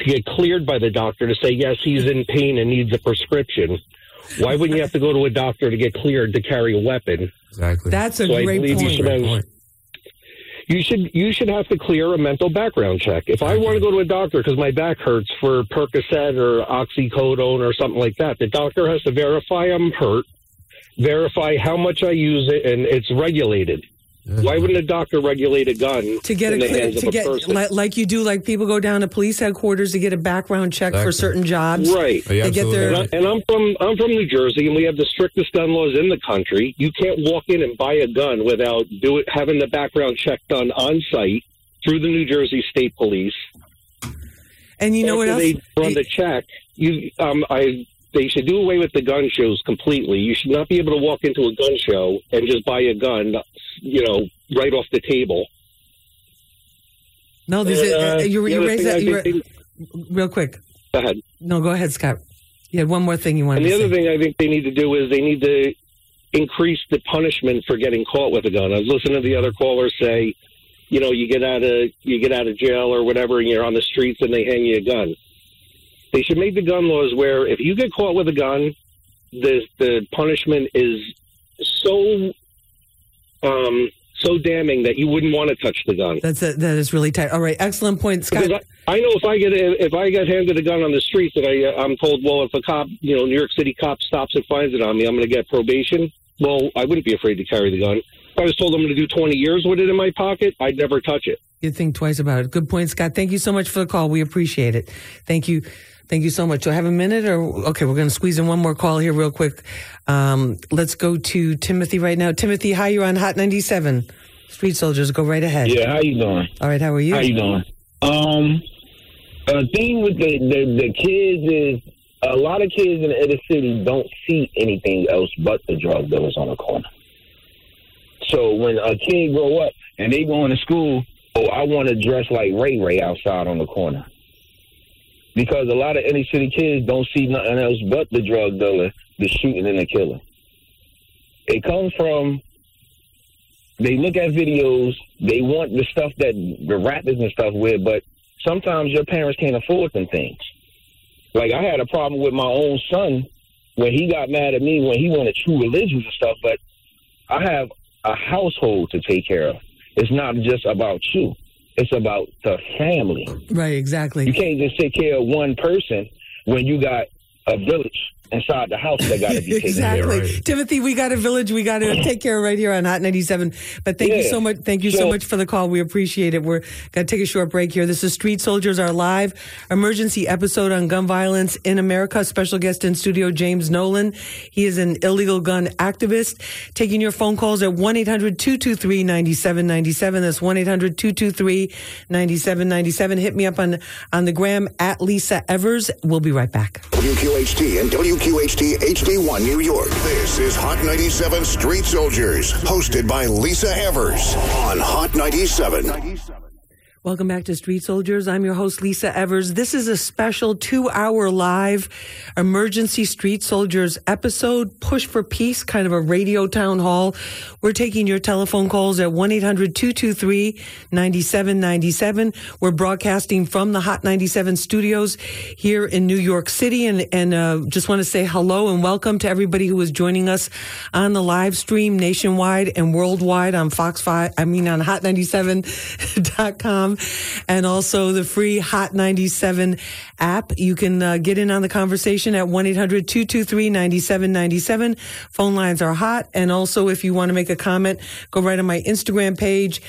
to get cleared by the doctor to say, yes, he's in pain and needs a prescription, why wouldn't you have to go to a doctor to get cleared to carry a weapon? Exactly. That's a So great believe you point. should have- You should you should have to clear a mental background check. If I want to go to a doctor because my back hurts for Percocet or oxycodone or something like that, the doctor has to verify I'm hurt, verify how much I use it, and it's regulated. Why wouldn't a doctor regulate a gun to get in a the clear, hands of to a get person? like, like you do, like people go down to police headquarters to get a background check for certain jobs. Right. They get their and, I, and I'm from I'm from New Jersey, and we have the strictest gun laws in the country. You can't walk in and buy a gun without do it having the background check done on site through the New Jersey State Police. And you know what else? They run the check. You um I. They should do away with the gun shows completely. You should not be able to walk into a gun show and just buy a gun, you know, right off the table. No, this is, And, uh, uh, you, you raised that. You ra- real quick. Go ahead. No, go ahead, Scott. You had one more thing you wanted And the to other say. thing I think they need to do is they need to increase the punishment for getting caught with a gun. I was listening to the other caller say, you know, you get out of you get out of jail or whatever, and you're on the streets, and they hang you a gun. They should make the gun laws where if you get caught with a gun, the the punishment is so um so damning that you wouldn't want to touch the gun. That's a, that is really tight. All right, excellent point, Scott. I, I know if I get if I get handed a gun on the street that I uh, I'm told, well, if a cop, you know, New York City cop stops and finds it on me, I'm going to get probation. Well, I wouldn't be afraid to carry the gun. If I was told I'm going to do 20 years with it in my pocket, I'd never touch it. You think twice about it. Good point, Scott. Thank you so much for the call. We appreciate it. Thank you. Thank you so much. Do I have a minute or okay? We're going to squeeze in one more call here real quick. Um, let's go to Timothy right now. Timothy, hi. You're on Hot 97. Street Soldiers, go right ahead. Yeah, how you doing? All right, how are you? How you doing? Um, the thing with the, the the kids is a lot of kids in the inner city don't see anything else but the drug dealers on the corner. So when a kid grow up and they going to school, oh, I want to dress like Ray Ray outside on the corner. Because a lot of inner city kids don't see nothing else but the drug dealer, the shooting and the killing. It comes from they look at videos, they want the stuff that the rappers and stuff with, but sometimes your parents can't afford them things. Like I had a problem with my own son when he got mad at me when he wanted true religions and stuff, but I have a household to take care of. It's not just about you. It's about the family. Right, exactly. You can't just take care of one person when you got a village inside the house that got to be taken exactly. care of. Timothy, we got a village we got to take care of right here on Hot 97. But thank you so much. Thank you so So- much for the call. We appreciate it. We're going to take a short break here. This is Street Soldiers, Are live emergency episode on gun violence in America. Special guest in studio, James Nolan. He is an illegal gun activist. Taking your phone calls at 1-800-223-9797. That's 1-800-223-9797. Hit me up on, on the gram at Lisa Evers. We'll be right back. WQHT and WQHT HD1 New York. This is Hot 97 Street Soldiers, hosted by Lisa Evers on Hot 97. Welcome back to Street Soldiers. I'm your host, Lisa Evers. This is a special two hour live emergency Street Soldiers episode, Push for Peace, kind of a radio town hall. We're taking your telephone calls at 1 800 223 9797. We're broadcasting from the Hot 97 studios here in New York City. And, and uh, just want to say hello and welcome to everybody who is joining us on the live stream nationwide and worldwide on Fox 5, I mean, on hot97.com and also the free Hot 97 app. You can uh, get in on the conversation at 1 800 223 9797. Phone lines are hot. And also, if you want to make a comment, go right on my Instagram page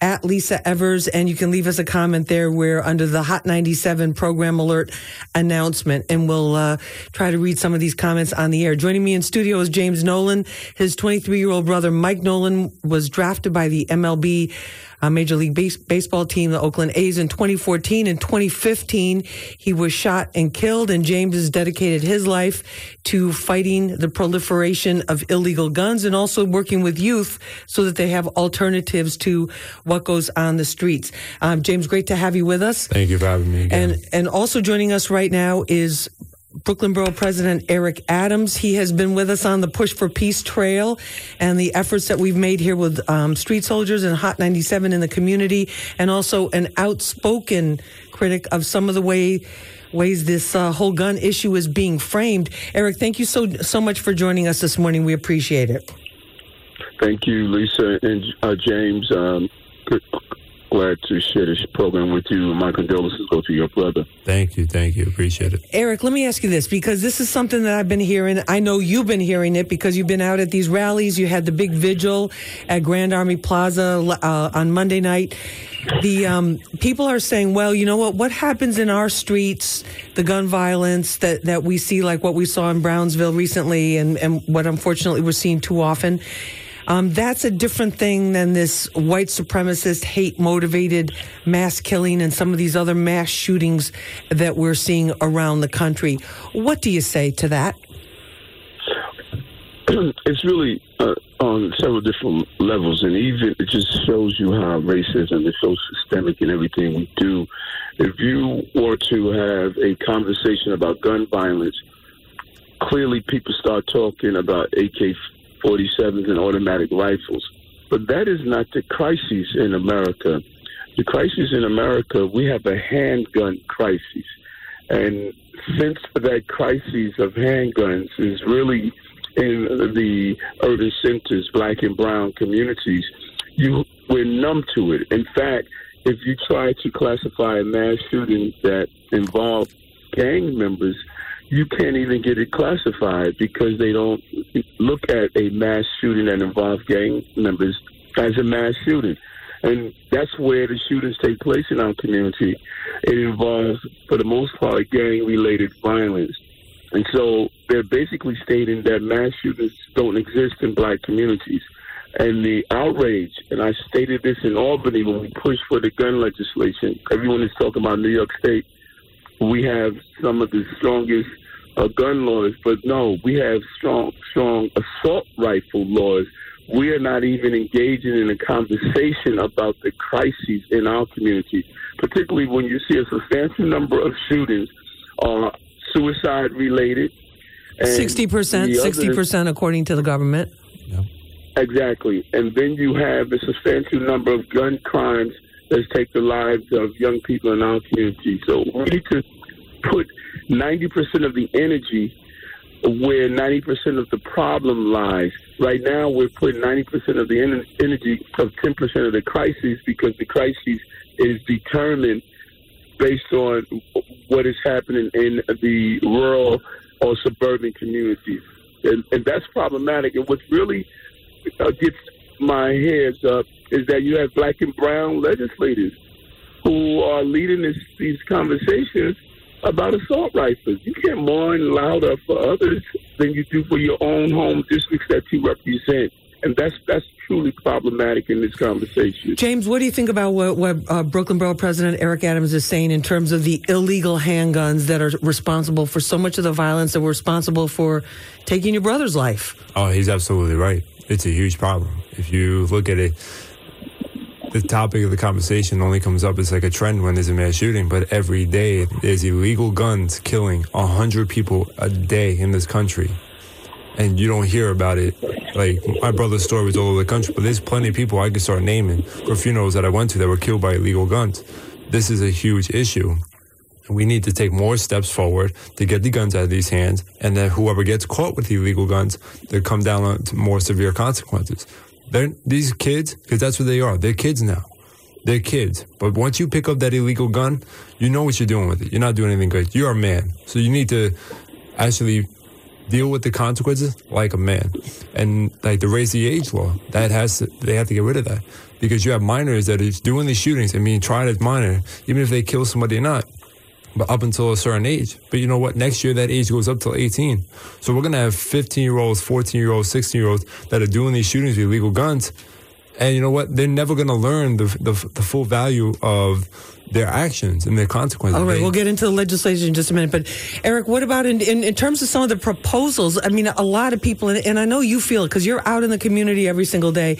at Lisa Evers, and you can leave us a comment there. We're under the Hot 97 program alert announcement, and we'll uh, try to read some of these comments on the air. Joining me in studio is James Nolan. His 23 year old brother, Mike Nolan, was drafted by the MLB. Uh, Major League Base- Baseball team, the Oakland A's, in 2014 and 2015. He was shot and killed, and James has dedicated his life to fighting the proliferation of illegal guns and also working with youth so that they have alternatives to what goes on the streets. Um, James, great to have you with us. Thank you for having me again. And and also joining us right now is Brooklyn Borough President Eric Adams. He has been with us on the Push for Peace Trail and the efforts that we've made here with um, street soldiers and Hot 97 in the community, and also an outspoken critic of some of the way ways this uh, whole gun issue is being framed. Eric, thank you so so much for joining us this morning. We appreciate it. Thank you, Lisa and uh, James. Um, glad to share this program with you. My condolences go to your brother. Thank you. Thank you. Appreciate it. Eric, let me ask you this because this is something that I've been hearing. I know you've been hearing it because you've been out at these rallies. You had the big vigil at Grand Army Plaza uh, on Monday night. The um, people are saying, well, you know what? What happens in our streets, the gun violence that, that we see, like what we saw in Brownsville recently, and, and what unfortunately we're seeing too often. Um, that's a different thing than this white supremacist, hate motivated mass killing and some of these other mass shootings that we're seeing around the country. What do you say to that? it's really uh, on several different levels, and even it just shows you how racism is so systemic in everything we do. If you were to have a conversation about gun violence, clearly people start talking about AK 47s and automatic rifles. But that is not the crisis in America. The crisis in America, we have a handgun crisis. And since that crisis of handguns is really in the urban centers, black and brown communities, you we're numb to it. In fact, if you try to classify a mass shooting that involved gang members, you can't even get it classified because they don't look at a mass shooting that involves gang members as a mass shooting. And that's where the shootings take place in our community. It involves, for the most part, gang related violence. And so they're basically stating that mass shootings don't exist in black communities. And the outrage, and I stated this in Albany when we pushed for the gun legislation, everyone is talking about New York State. We have some of the strongest uh, gun laws, but no, we have strong, strong assault rifle laws. We are not even engaging in a conversation about the crises in our community, particularly when you see a substantial number of shootings are suicide related. Sixty percent, sixty percent, according to the government. Exactly. And then you have a substantial number of gun crimes that take the lives of young people in our community. So we need to put 90% of the energy where 90% of the problem lies. Right now, we're putting 90% of the en- energy of 10% of the crises because the crisis is determined based on what is happening in the rural or suburban communities. And, and that's problematic. And what really uh, gets my heads up is that you have black and brown legislators who are leading this, these conversations about assault rifles. You can't mourn louder for others than you do for your own home districts that you represent. And that's that's truly problematic in this conversation. James, what do you think about what, what uh, Brooklyn Borough President Eric Adams is saying in terms of the illegal handguns that are responsible for so much of the violence that were responsible for taking your brother's life? Oh, he's absolutely right. It's a huge problem. If you look at it, the topic of the conversation only comes up as like a trend when there's a mass shooting, but every day there's illegal guns killing a hundred people a day in this country. And you don't hear about it. Like my brother's story was all over the country, but there's plenty of people I could start naming for funerals that I went to that were killed by illegal guns. This is a huge issue. We need to take more steps forward to get the guns out of these hands, and that whoever gets caught with illegal guns, they come down to more severe consequences. They're, these kids, because that's what they are. They're kids now. They're kids. But once you pick up that illegal gun, you know what you're doing with it. You're not doing anything good. You're a man. So you need to actually deal with the consequences like a man. And like the raise the age law, that has to, they have to get rid of that. Because you have minors that is doing these shootings and being tried as minor, even if they kill somebody or not but up until a certain age. But you know what? Next year that age goes up till 18. So we're gonna have 15 year olds, 14 year olds, 16 year olds that are doing these shootings with illegal guns. And you know what? They're never gonna learn the the, the full value of their actions and their consequences. All right, They- we'll get into the legislation in just a minute. But Eric, what about in, in, in terms of some of the proposals? I mean, a lot of people, and, and I know you feel it because you're out in the community every single day.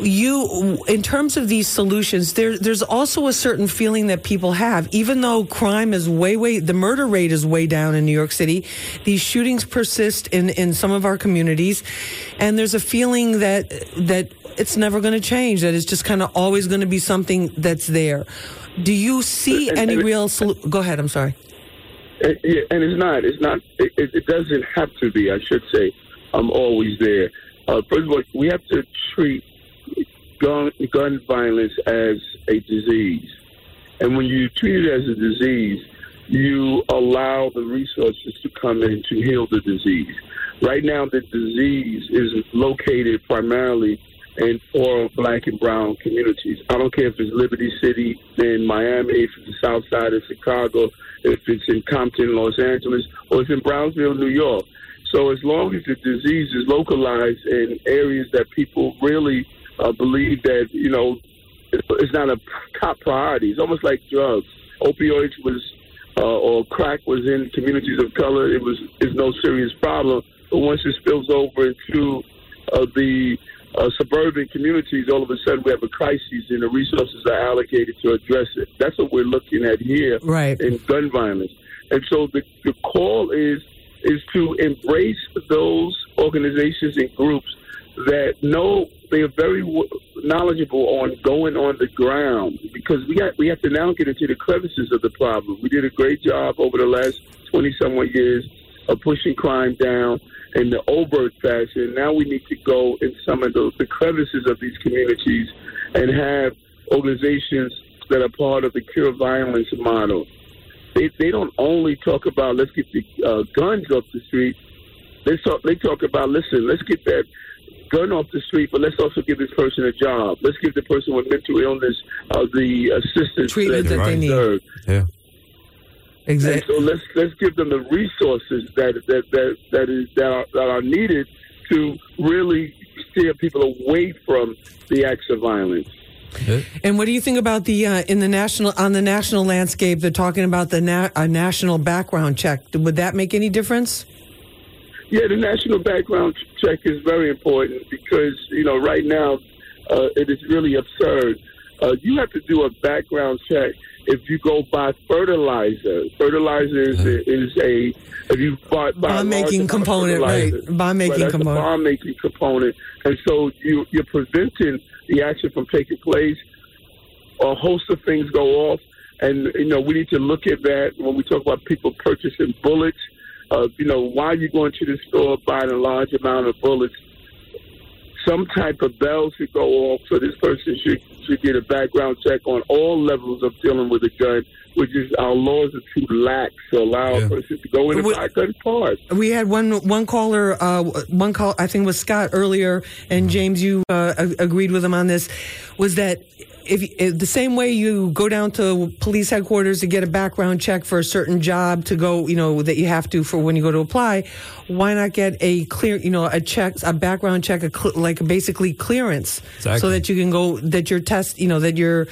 You, in terms of these solutions, there, there's also a certain feeling that people have, even though crime is way, way, the murder rate is way down in New York City. These shootings persist in, in some of our communities, and there's a feeling that that it's never going to change. That it's just kind of always going to be something that's there. Do you see any real? Solu- Go ahead. I'm sorry. And, and it's not. It's not. It, it it doesn't have to be. I should say. I'm always there. Uh, first of all, we have to treat gun gun violence as a disease, and when you treat it as a disease, you allow the resources to come in to heal the disease. Right now, the disease is located primarily in poor black and brown communities. I don't care if it's Liberty City in Miami, if it's the south side of Chicago, if it's in Compton, Los Angeles, or it's in Brownsville, New York. So as long as the disease is localized in areas that people really uh, believe that, you know, it's not a top priority. It's almost like drugs. Opioids was, uh, or crack was in communities of color. It was is no serious problem. But once it spills over into uh, the uh, suburban communities, all of a sudden we have a crisis and the resources are allocated to address it. That's what we're looking at here right. in gun violence. And so the, the call is is to embrace those organizations and groups that know they are very knowledgeable on going on the ground because we got we have to now get into the crevices of the problem. We did a great job over the last twenty somewhat years of pushing crime down in the overt fashion. Now we need to go in some of the, the crevices of these communities and have organizations that are part of the cure violence model. They, they don't only talk about let's get the uh, guns off the street. They talk they talk about listen, let's get that gun off the street, but let's also give this person a job. Let's give the person with mental illness uh, the assistance Treatment that they need. Yeah. Exactly. And so let's let's give them the resources that that that that is that are, that are needed to really steer people away from the acts of violence. And what do you think about the uh, in the national on the national landscape? They're talking about the na- a national background check. Would that make any difference? Yeah, the national background check is very important because you know right now uh, it is really absurd. Uh, you have to do a background check if you go buy fertilizer. Fertilizer is, is a if you buy, buy Bond making component, right? Bond making that's component. bond making component, and so you you're preventing the action from taking place. A host of things go off, and you know we need to look at that when we talk about people purchasing bullets. Of, you know, why you going to the store buying a large amount of bullets. Some type of bell should go off, so this person should should get a background check on all levels of dealing with a gun which is our laws are too lax to allow a person to go in and buy a gun part. We had one one caller, uh, one call I think was Scott earlier, and James, you uh, agreed with him on this. Was that if, if, the same way you go down to police headquarters to get a background check for a certain job to go, you know, that you have to for when you go to apply, why not get a clear, you know, a check, a background check, a cl- like basically clearance, exactly. so that you can go, that your test, you know, that your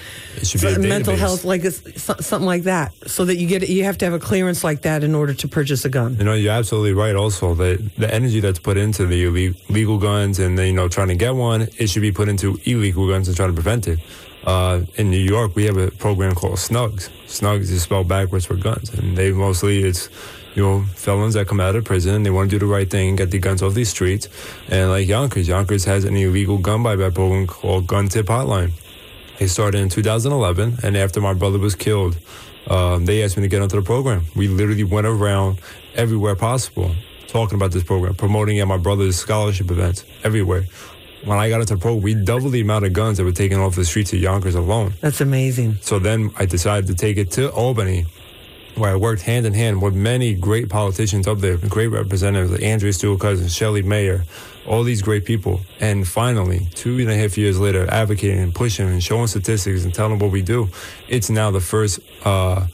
mental health, like a, something like that, so that you get, you have to have a clearance like that in order to purchase a gun. You know, you're absolutely right. Also, that the energy that's put into the legal guns and then, you know trying to get one, it should be put into illegal guns and trying to prevent it. Uh, in New York, we have a program called Snugs. Snugs is spelled backwards for guns, and they mostly it's you know felons that come out of prison. They want to do the right thing, and get the guns off these streets, and like Yonkers, Yonkers has an illegal gun buyback program called Gun Tip Hotline. They started in 2011, and after my brother was killed, um, they asked me to get onto the program. We literally went around everywhere possible talking about this program, promoting at my brother's scholarship events everywhere when I got into the program, we doubled the amount of guns that were taken off the streets of Yonkers alone. That's amazing. So then I decided to take it to Albany, where I worked hand in hand with many great politicians up there, great representatives like Andrea Stewart Cousins, Shelley Mayer, all these great people. And finally, two and a half years later, advocating and pushing and showing statistics and telling them what we do, it's now the first uh,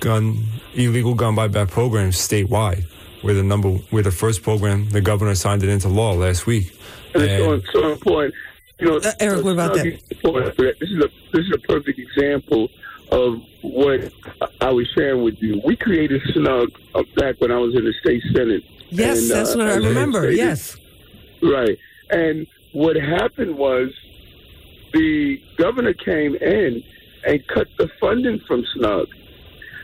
gun illegal gun buyback program statewide. We're the number. We're the first program. The governor signed it into law last week and it's so, so important. You know, uh, Eric, what about that? This is a this is a perfect example of what I was sharing with you. We created Snug uh, back when I was in the state senate. Yes, and, that's uh, what I remember. Yes, right. And what happened was the governor came in and cut the funding from Snug.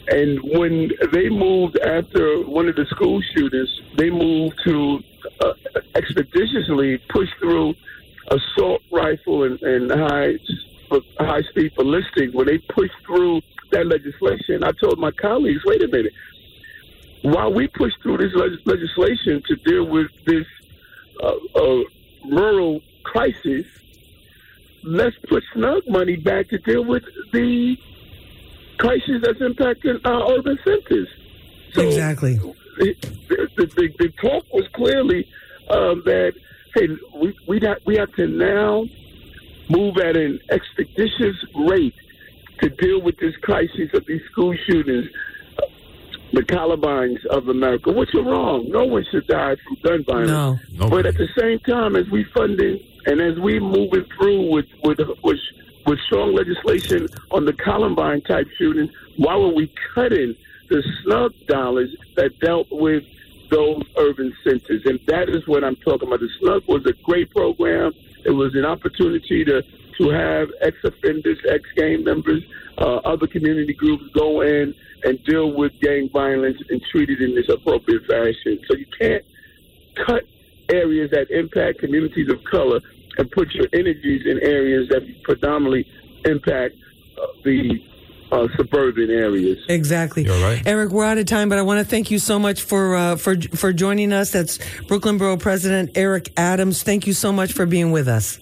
And when they moved after one of the school shootings, they moved to uh, expeditiously push through assault rifle and, and high high speed ballistic. When they pushed through that legislation, I told my colleagues, "Wait a minute." While we push through this legislation to deal with this uh, uh, rural crisis, let's put snug money back to deal with the crisis that's impacting our urban centers. So exactly the, the, the, the talk was clearly um, that hey, we we have, we have to now move at an expeditious rate to deal with this crisis of these school shootings, the Columbines of America, which are wrong. No one should die from gun violence. No. But at the same time, as we funding and as we moving through with with with, with strong legislation on the Columbine type shootings, why were we cutting? the snug dollars that dealt with those urban centers. And that is what I'm talking about. The snug was a great program. It was an opportunity to, to have ex offenders, ex gang members, uh, other community groups go in and deal with gang violence and treat it in this appropriate fashion. So you can't cut areas that impact communities of color and put your energies in areas that predominantly impact uh, the uh, suburban areas. Exactly. You're right. Eric, we're out of time, but I want to thank you so much for uh, for for joining us. That's Brooklyn Borough President Eric Adams. Thank you so much for being with us.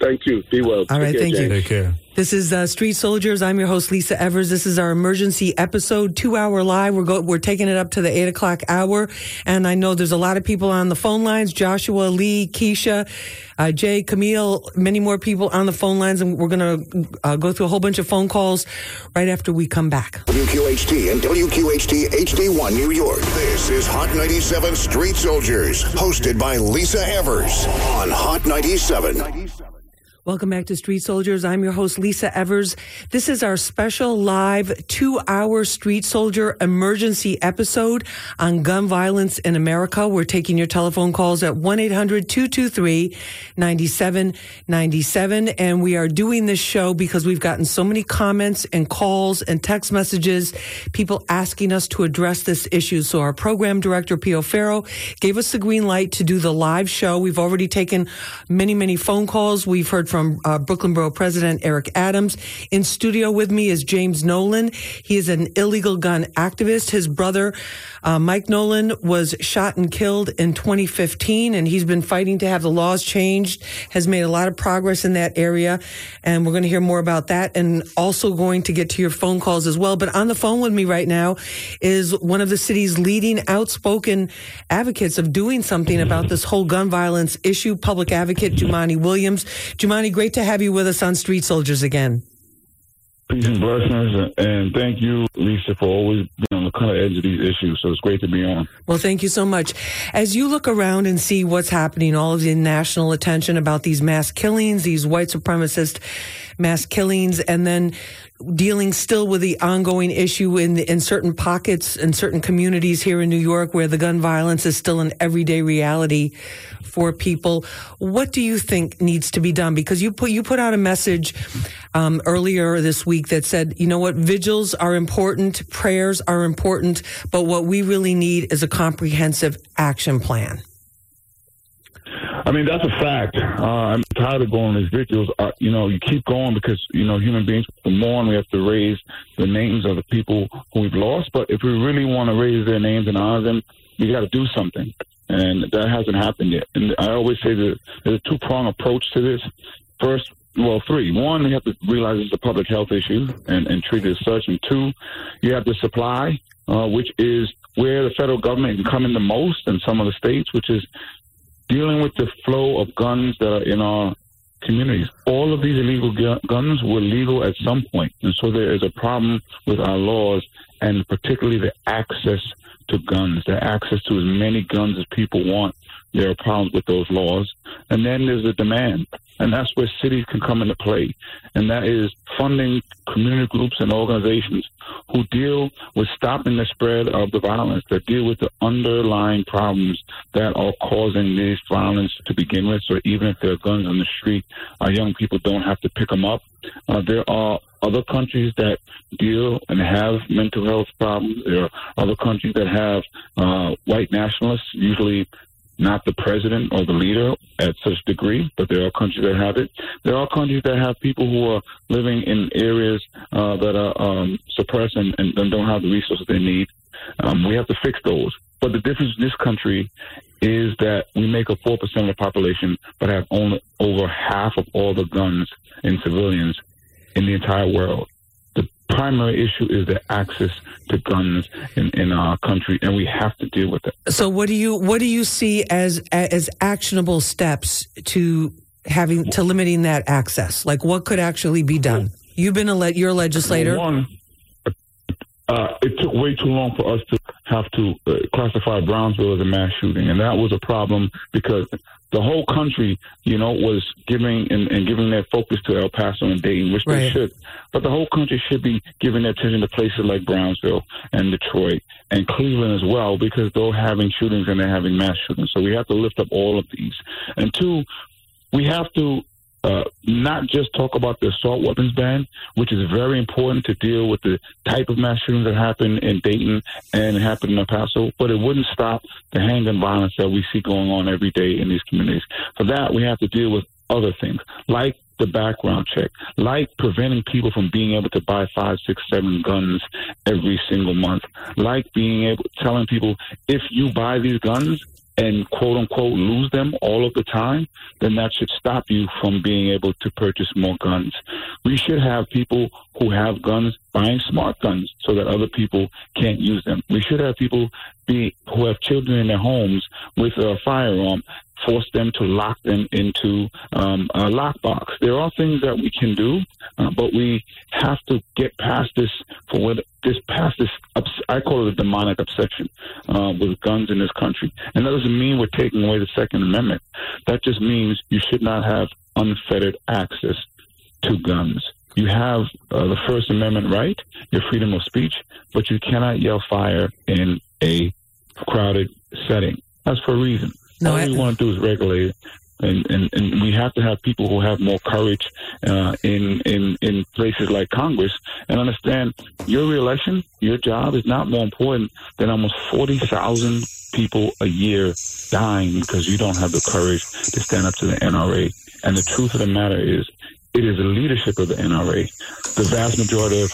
Thank you. Be well. All right. Take thank care, you. Take care. This is uh, Street Soldiers. I'm your host, Lisa Evers. This is our emergency episode, two hour live. We're go- we're taking it up to the eight o'clock hour, and I know there's a lot of people on the phone lines. Joshua, Lee, Keisha, uh, Jay, Camille, many more people on the phone lines, and we're gonna uh, go through a whole bunch of phone calls right after we come back. WQHT and WQHT HD1 New York. This is Hot 97 Street Soldiers, hosted by Lisa Evers on Hot 97. Welcome back to Street Soldiers. I'm your host, Lisa Evers. This is our special live two hour Street Soldier emergency episode on gun violence in America. We're taking your telephone calls at 1-800-223-9797. And we are doing this show because we've gotten so many comments and calls and text messages, people asking us to address this issue. So our program director, Pio Farrow, gave us the green light to do the live show. We've already taken many, many phone calls. We've heard from from uh, Brooklyn Borough President Eric Adams. In studio with me is James Nolan. He is an illegal gun activist. His brother, uh, Mike Nolan, was shot and killed in 2015, and he's been fighting to have the laws changed, has made a lot of progress in that area. And we're going to hear more about that and also going to get to your phone calls as well. But on the phone with me right now is one of the city's leading outspoken advocates of doing something about this whole gun violence issue, public advocate Jumaane Williams. Jumani, great to have you with us on Street Soldiers again. Peace and mm-hmm. blessings, and thank you, Lisa, for always being on the cutting edge of these issues. So it's great to be on. Well, thank you so much. As you look around and see what's happening, all of the national attention about these mass killings, these white supremacist mass killings, and then dealing still with the ongoing issue in in certain pockets and certain communities here in New York where the gun violence is still an everyday reality for people. What do you think needs to be done? Because you put you put out a message um, earlier this week that said, you know what, vigils are important, prayers are important, but what we really need is a comprehensive action plan. I mean, that's a fact. Uh, I'm tired of going vigils. Uh, you know, you keep going because, you know, human beings mourn. We have to raise the names of the people who we've lost. But if we really want to raise their names and honor them, we got to do something. And that hasn't happened yet. And I always say that there's a two prong approach to this. First, well, three. One, you have to realize it's a public health issue and, and treat it as such. And two, you have the supply, uh, which is where the federal government can come in the most and some of the states, which is dealing with the flow of guns that are in our communities. All of these illegal gu- guns were legal at some point, and so there is a problem with our laws and particularly the access to guns, the access to as many guns as people want. There are problems with those laws. And then there's the demand. And that's where cities can come into play. And that is funding community groups and organizations who deal with stopping the spread of the violence, that deal with the underlying problems that are causing this violence to begin with. So even if there are guns on the street, our young people don't have to pick them up. Uh, there are other countries that deal and have mental health problems. There are other countries that have uh, white nationalists, usually not the president or the leader at such degree, but there are countries that have it. There are countries that have people who are living in areas uh, that are um, suppressed and, and, don't have the resources they need. Um, we have to fix those. But the difference in this country is that we make up 4% of the population, but have only over half of all the guns in civilians in the entire world primary issue is the access to guns in, in our country, and we have to deal with it. So, what do you what do you see as as actionable steps to having to limiting that access? Like, what could actually be done? You've been a le- you're a legislator. One, uh, it took way too long for us to have to uh, classify Brownsville as a mass shooting, and that was a problem because the whole country, you know, was giving and, and giving their focus to El Paso and Dayton, which right. they should. But the whole country should be giving their attention to places like Brownsville and Detroit and Cleveland as well, because they're having shootings and they're having mass shootings. So we have to lift up all of these. And two, we have to uh, not just talk about the assault weapons ban, which is very important to deal with the type of mass shootings that happen in Dayton and happen in El Paso, but it wouldn't stop the handgun violence that we see going on every day in these communities. For that, we have to deal with other things like the background check, like preventing people from being able to buy five, six, seven guns every single month, like being able telling people if you buy these guns, and quote unquote lose them all of the time, then that should stop you from being able to purchase more guns. We should have people who have guns buying smart guns so that other people can't use them. We should have people be who have children in their homes with a firearm force them to lock them into um, a lockbox. There are things that we can do, uh, but we have to get past this for what this past this. I call it a demonic obsession uh, with guns in this country, and that doesn't mean we're taking away the Second Amendment. That just means you should not have unfettered access to guns. You have uh, the First Amendment right, your freedom of speech, but you cannot yell fire in a crowded setting. That's for a reason. No, All I, we want to do is regulate it. And, and, and we have to have people who have more courage uh, in, in, in places like Congress and understand your reelection, your job is not more important than almost 40,000 people a year dying because you don't have the courage to stand up to the NRA. And the truth of the matter is, it is the leadership of the NRA, the vast majority of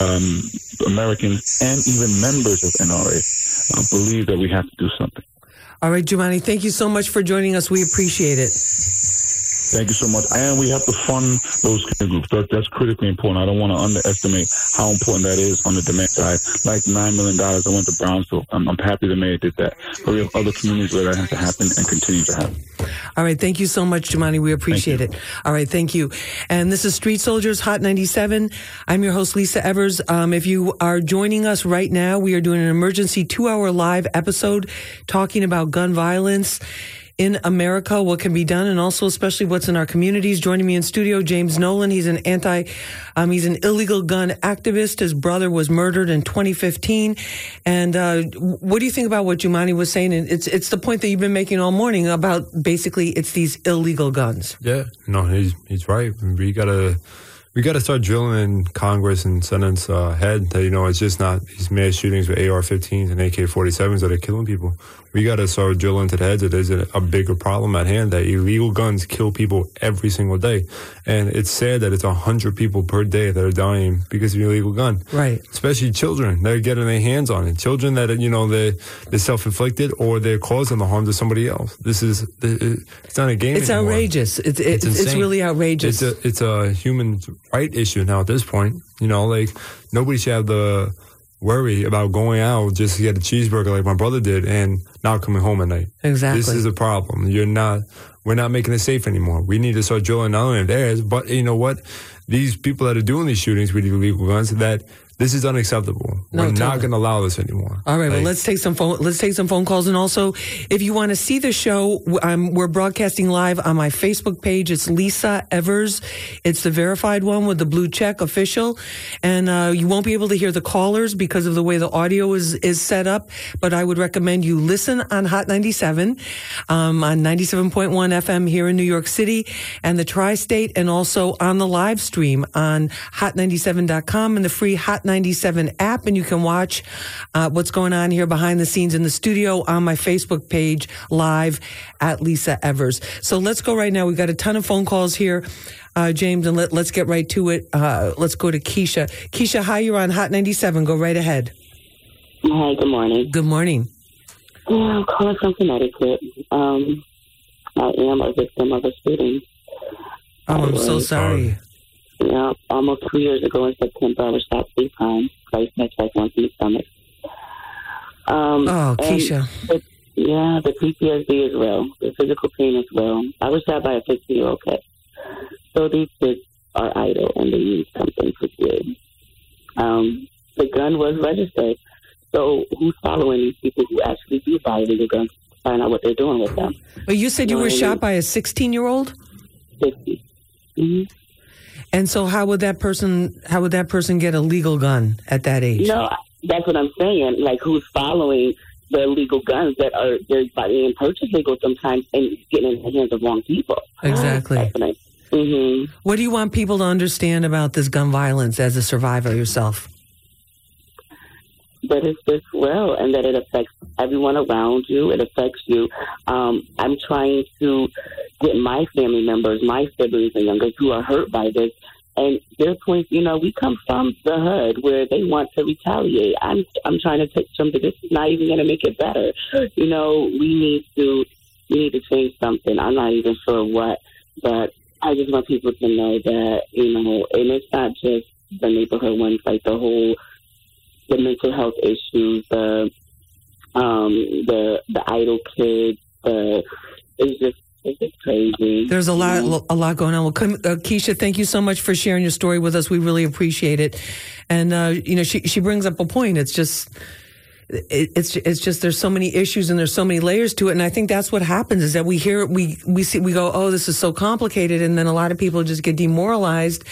um, Americans and even members of NRA uh, believe that we have to do something. All right, Jumaane, thank you so much for joining us. We appreciate it. Thank you so much. And we have to fund those of groups. That, that's critically important. I don't want to underestimate how important that is on the demand side. Like $9 million I went to Brownsville. I'm, I'm happy the mayor did that. But we have other communities where that has to happen and continue to happen. All right. Thank you so much, Jumaane. We appreciate it. All right. Thank you. And this is Street Soldiers Hot 97. I'm your host, Lisa Evers. Um, if you are joining us right now, we are doing an emergency two hour live episode talking about gun violence in America, what can be done, and also especially what's in our communities. Joining me in studio, James Nolan. He's an anti, um, he's an illegal gun activist. His brother was murdered in 2015. And uh, what do you think about what Jumaane was saying? And it's it's the point that you've been making all morning about basically it's these illegal guns. Yeah, no, he's he's right. We gotta we gotta start drilling in Congress and Senate's uh, head that you know it's just not these mass shootings with AR-15s and AK-47s that are killing people. We gotta start drilling into the heads that there's a, a bigger problem at hand that illegal guns kill people every single day, and it's sad that it's a hundred people per day that are dying because of an illegal gun. Right. Especially children that are getting their hands on it. Children that you know they they're self-inflicted or they're causing the harm to somebody else. This is it's not a game. It's anymore. outrageous. It's it's, it's, insane. really outrageous. It's a it's a human right issue now at this point. You know, like nobody should have the worry about going out just to get a cheeseburger like my brother did and not coming home at night. Exactly. This is a problem. You're not. We're not making it safe anymore. We need to start drilling not only theirs, but you know what? These people that are doing these shootings with illegal guns, that this is unacceptable. No, We're not going to allow this anymore. All right, well, let's take some phone. Let's take some phone calls, and also, if you want to see the show, I'm, we're broadcasting live on my Facebook page. It's Lisa Evers. It's the verified one with the blue check, official, and uh, you won't be able to hear the callers because of the way the audio is is set up. But I would recommend you listen on Hot 97, um, on 97.1 FM here in New York City and the tri-state, and also on the live stream on hot97.com and the free Hot 97 app. And you can watch uh, what's going on here behind the scenes in the studio on my Facebook page live at Lisa Evers. So let's go right now. We've got a ton of phone calls here. Uh, James, and let, let's get right to it. Uh, let's go to Keisha. Keisha, hi, you're on Hot 97. Go right ahead. Hi, good morning. Good morning. Yeah, I'm calling from Connecticut. Um, I am a victim of a shooting. Oh, I'm so sorry. Yeah, almost two years ago in September, I was shot three times, twice in the chest, once in the stomach. Um, Oh, Keisha. the- yeah, the PTSD is real. The physical pain is real. I was shot by a 15 year old kid. So these kids are idle and they need something to do. Um, the gun was registered. So who's following these people who actually do buy illegal guns to find out what they're doing with them? But you said you know were shot mean? by a 16 year old? 50. Mm-hmm. And so how would that person how would that person get a legal gun at that age? No, that's what I'm saying. Like, who's following the illegal guns that are they're being purchased legal sometimes and getting in the hands of wrong people? Exactly. That's what I, hmm What do you want people to understand about this gun violence as a survivor yourself? But it's this real, and that it affects everyone around you. It affects you. Um, I'm trying to get my family members, my siblings and youngers who are hurt by this. And their points, you know, we come from the hood where they want to retaliate. I'm, I'm trying to take something. This is not even going to make it better. You know, we need to, we need to change something. I'm not even sure what, but I just want people to know that, you know, and it's not just the neighborhood ones, like the whole the mental health issues, the um, the the idle kids, the it's just crazy. There's a lot a lot going on. Well, come, uh, Keisha, thank you so much for sharing your story with us. We really appreciate it. And uh, you know, she she brings up a point. It's just it, it's it's just there's so many issues and there's so many layers to it and I think that's what happens is that we hear we we see we go oh this is so complicated and then a lot of people just get demoralized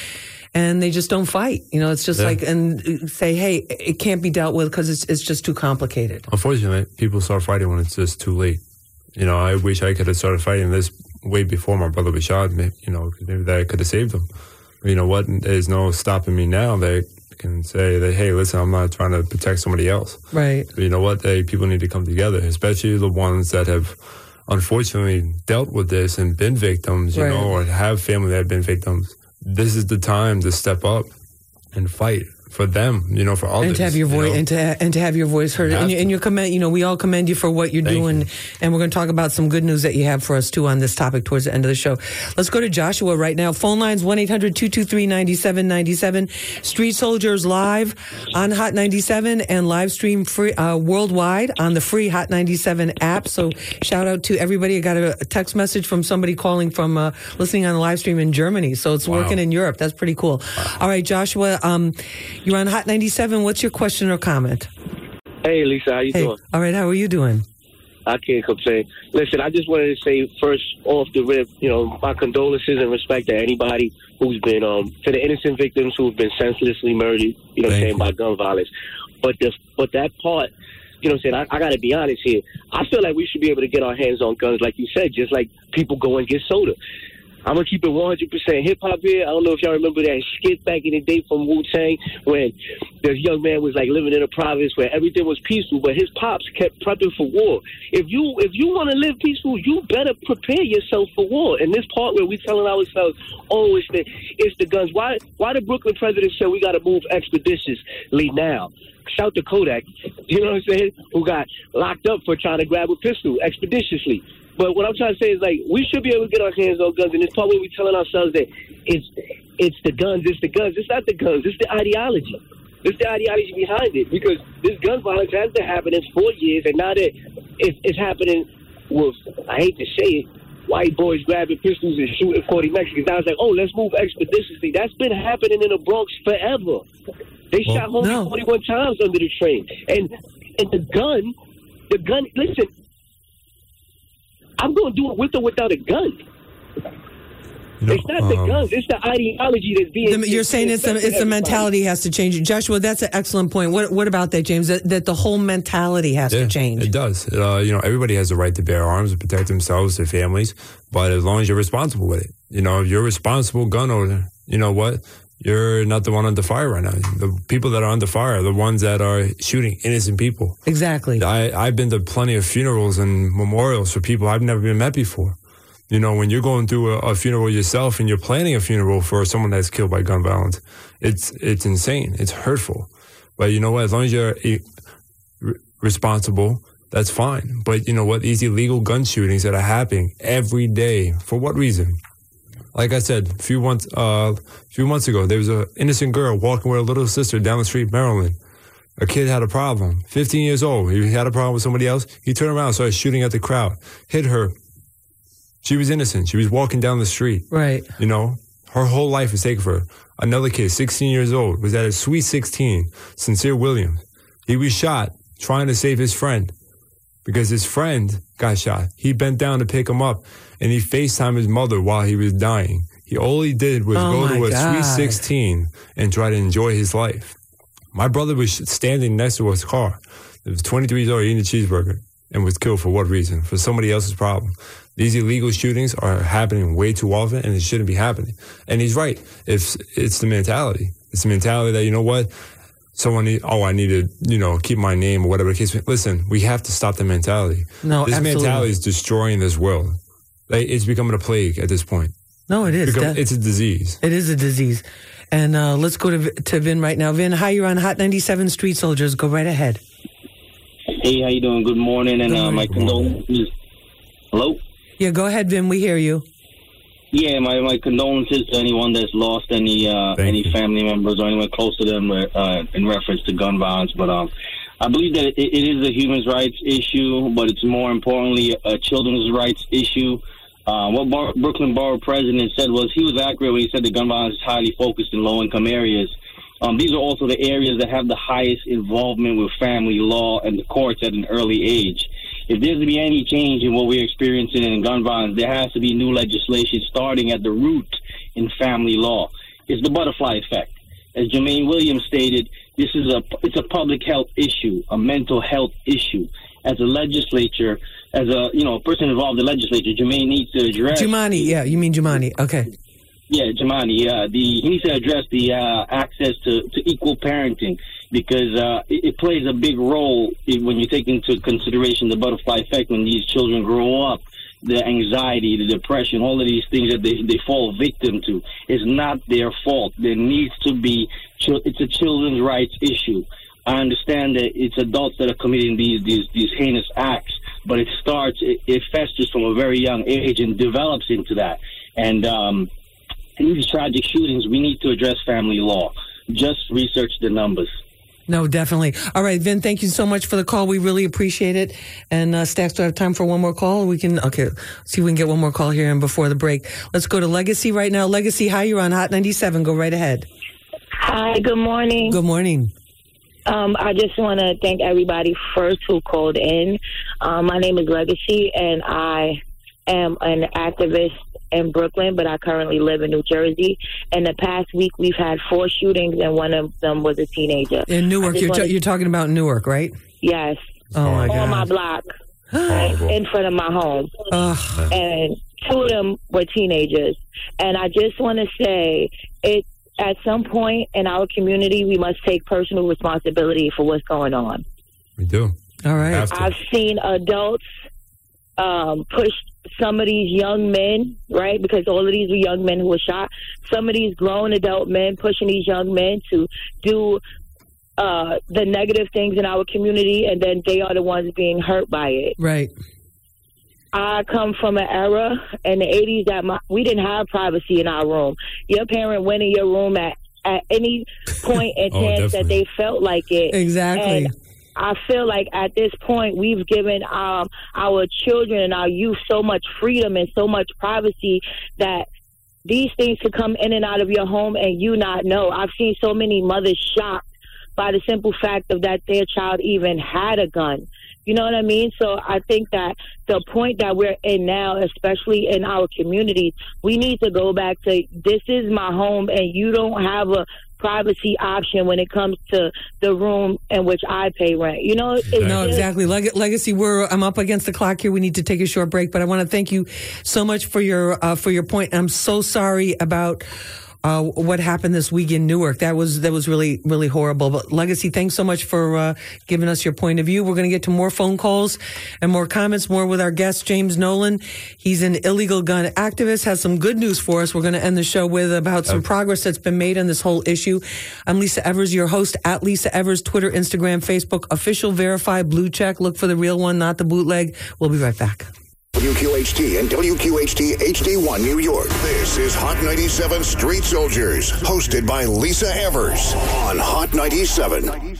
and they just don't fight you know it's just Yeah. like and say hey it can't be dealt with because it's it's just too complicated Unfortunately, people start fighting when it's just too late. You know, I wish I could have started fighting this way before my brother was shot. Maybe, you know, maybe that could have saved him. You know what? There's no stopping me now. That can say that, hey, listen, I'm not trying to protect somebody else. Right. But you know what? They, people need to come together, especially the ones that have unfortunately dealt with this and been victims, you Right. know, or have family that have been victims. This is the time to step up and fight for them, you know, for others. and to have your you voice know? and to and to have your voice heard. You and you, and you commend you know we all commend you for what you're Thank doing. and we're going to talk about some good news that you have for us too on this topic towards the end of the show. Let's go to joshua right now. Phone lines 1-800-223-9797 street soldiers live on hot 97 and live stream free uh, worldwide on the free hot 97 app. So shout out to everybody. I got a, text message from somebody calling from uh, listening on the live stream in germany. So it's Wow. working in europe. That's pretty cool. All right joshua um, you're on hot 97 what's your question or comment Hey, Lisa, how you Hey, doing? all right how are you doing I can't complain. Listen, I just wanted to say first off the rip, you know, my condolences and respect to anybody who's been um to the innocent victims who've been senselessly murdered. You know, what I'm saying by gun violence. But the but that part, you know, what I'm saying I, I got to be honest here. I feel like we should be able to get our hands on guns, like you said, just like people go and get soda. I'm gonna keep it 100 percent hip hop here. I don't know if y'all remember that skit back in the day from Wu Tang when this young man was like living in a province where everything was peaceful, but his pops kept prepping for war. If you if you want to live peaceful, you better prepare yourself for war. And this part where we telling ourselves, oh, it's the it's the guns. Why why the Brooklyn president said we got to move expeditiously now? Shout to Kodak, you know what I'm saying? Who got locked up for trying to grab a pistol expeditiously. But what I'm trying to say is like we should be able to get our hands on guns, and it's part where we telling ourselves that it's it's the guns, it's the guns. It's not the guns, it's the ideology. It's the ideology behind it because this gun violence has been happening for years, and now that it's, it's happening with I hate to say it, white boys grabbing pistols and shooting 40 Mexicans. I was like, oh, let's move expeditiously. That's been happening in the Bronx forever. They shot homie 41 times under the train, and and the gun, the gun. Listen, I'm going to do it with or without a gun. it's not the um, guns; it's the ideology that's being. The- you're saying it's the, it's the mentality has to change. Joshua, that's an excellent point. What what about that, James? That, that the whole mentality has to change. It does. Uh, you know, everybody has the right to bear arms and protect themselves, their families, but as long as you're responsible with it. You know, if you're a responsible gun owner, you know what? You're not the one under fire right now. The people that are under fire are the ones that are shooting innocent people. Exactly. I, I've been to plenty of funerals and memorials for people I've never been met before. You know, when you're going through a, a funeral yourself and you're planning a funeral for someone that's killed by gun violence, it's it's insane. It's hurtful. But you know what? As long as you're responsible, that's fine. But you know what? These illegal gun shootings that are happening every day, for what reason? Like I said, a few months, uh, few months ago, there was an innocent girl walking with her little sister down the street, Maryland. A kid had a problem. 15 years old. He had a problem with somebody else. He turned around, started shooting at the crowd, hit her. She was innocent. She was walking down the street. Right. You know, her whole life was taken for her. Another kid, 16 years old, was at a sweet 16, Sincere Williams. He was shot trying to save his friend because his friend got shot. He bent down to pick him up and he FaceTimed his mother while he was dying. He all he did was Oh go to a God. sweet 16 and try to enjoy his life. My brother was standing next to his car. It was 23 years old eating a cheeseburger and was killed for what reason? For somebody else's problem. These illegal shootings are happening way too often and it shouldn't be happening. And he's right. It's, it's the mentality. It's the mentality that, you know what? Someone need, oh, I need to, you know, keep my name or whatever the case. Listen, we have to stop the mentality. No, this absolutely. mentality is destroying this world. Like, it's becoming a plague at this point. No, it is. Become- That- it's a disease. It is a disease. And uh, let's go to, to Vin right now. Vin, hi, you're on Hot 97 Street Soldiers. Go right ahead. Hey, how you doing? Good morning, and uh, my condolences. Hello. Yeah, go ahead, Vin. We hear you. Yeah, my, my condolences to anyone that's lost any uh, any family members or anyone close to them uh, in reference to gun violence. But um, I believe that it, it is a human rights issue, but it's more importantly a children's rights issue. Uh, what Bar- Brooklyn Borough President said was he was accurate when he said that gun violence is highly focused in low income areas. Um, these are also the areas that have the highest involvement with family law and the courts at an early age. If there's to be any change in what we're experiencing in gun violence, there has to be new legislation starting at the root in family law. It's the butterfly effect. As Jermaine Williams stated, this is a it's a public health issue, a mental health issue. As a legislature, as a you know a person involved in the legislature, Jermaine needs to address Jumaane. Yeah, you mean Jumaane. Okay. Yeah, Jumaane. Uh, the he needs to address the uh, access to, to equal parenting because uh, it, it plays a big role when you take into consideration the butterfly effect when these children grow up. The anxiety, the depression, all of these things that they, they fall victim to is not their fault. There needs to be, it's a children's rights issue. I understand that it's adults that are committing these these, these heinous acts, but it starts, it, it festers from a very young age and develops into that. And um, in these tragic shootings, we need to address family law. Just research the numbers. No, definitely. All right, Vin, thank you so much for the call. We really appreciate it. And uh, Stacks, do I have time for one more call? We can, okay, see if we can get one more call here and before the break. Let's go to Legacy right now. Legacy, hi, you're on Hot 97. Go right ahead. Hi, good morning. Good morning. Um, I just want to thank everybody first who called in. Um, my name is Legacy, and I am an activist in Brooklyn, but I currently live in New Jersey. In the past week, we've had four shootings, and one of them was a teenager. In Newark, you're, wanna, you're talking about Newark, right? Yes. Oh, my God. On my block, in front of my home. Ugh. And two of them were teenagers. And I just want to say, it at some point in our community, we must take personal responsibility for what's going on. We do. All right. I've seen adults um, push some of these young men, right? Because all of these were young men who were shot. Some of these grown adult men pushing these young men to do uh, the negative things in our community, and then they are the ones being hurt by it. Right. I come from an era in the 80s that my, we didn't have privacy in our room. Your parent went in your room at, at any point in Oh, chance that they felt like it. Exactly. And I feel like at this point we've given um, our children and our youth so much freedom and so much privacy that these things could come in and out of your home and you not know. I've seen so many mothers shocked by the simple fact of that their child even had a gun. You know what I mean? So I think that the point that we're in now, especially in our communities, we need to go back to this is my home and you don't have a privacy option when it comes to the room in which I pay rent. You know, it's no, just- exactly. Leg- Legacy, we're I'm up against the clock here. We need to take a short break, but I want to thank you so much for your uh, for your point. I'm so sorry about. Uh, what happened this week in Newark? That was that was really really horrible. But Legacy, thanks so much for uh, giving us your point of view. We're going to get to more phone calls and more comments, more with our guest James Nolan. He's an illegal gun activist. Has some good news for us. We're going to end the show with about some progress that's been made on this whole issue. I'm Lisa Evers, your host at Lisa Evers, Twitter, Instagram, Facebook, official verified blue check. Look for the real one, not the bootleg. We'll be right back. WQHT and WQHT HD1 New York. This is Hot 97 Street Soldiers, hosted by Lisa Evers on Hot 97.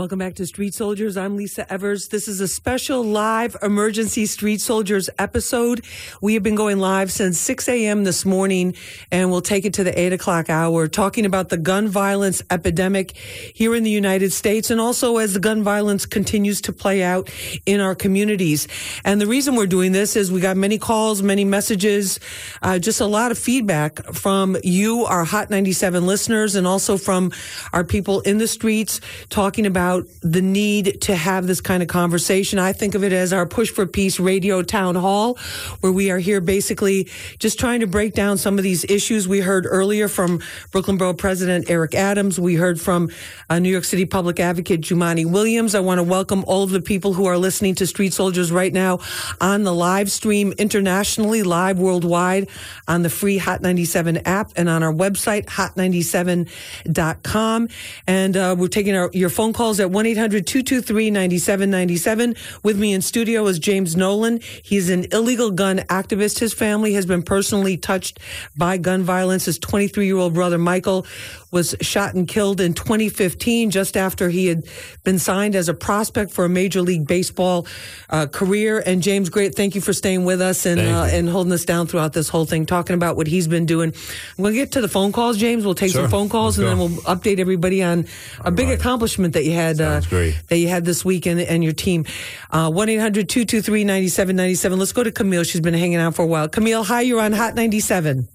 Welcome back to Street Soldiers. I'm Lisa Evers. This is a special live emergency Street Soldiers episode. We have been going live since 6 a.m. this morning and we'll take it to the 8 o'clock hour talking about the gun violence epidemic here in the United States and also as the gun violence continues to play out in our communities. And the reason we're doing this is we got many calls, many messages, uh, just a lot of feedback from you, our Hot 97 listeners, and also from our people in the streets talking about the need to have this kind of conversation. I think of it as our Push for Peace radio town hall, where we are here basically just trying to break down some of these issues. We heard earlier from Brooklyn Borough President Eric Adams. We heard from uh, New York City Public Advocate Jumaane Williams. I want to welcome all of the people who are listening to Street Soldiers right now on the live stream internationally, live worldwide on the free Hot 97 app and on our website, hot97.com. And uh, we're taking our, your phone calls at 1 800 223 9797. With me in studio is James Nolan. He's an illegal gun activist. His family has been personally touched by gun violence. His 23 year old brother, Michael, was shot and killed in 2015, just after he had been signed as a prospect for a Major League Baseball uh, career. And James, great, thank you for staying with us and uh, and holding us down throughout this whole thing, talking about what he's been doing. We'll get to the phone calls, James. We'll take Sure. some phone calls, Let's and go. then we'll update everybody on a big accomplishment that you had uh, great. that you had this week and, and your team. Uh, One 223 9797 Let's go to Camille. She's been hanging out for a while. Camille, hi. You're on Hot 97.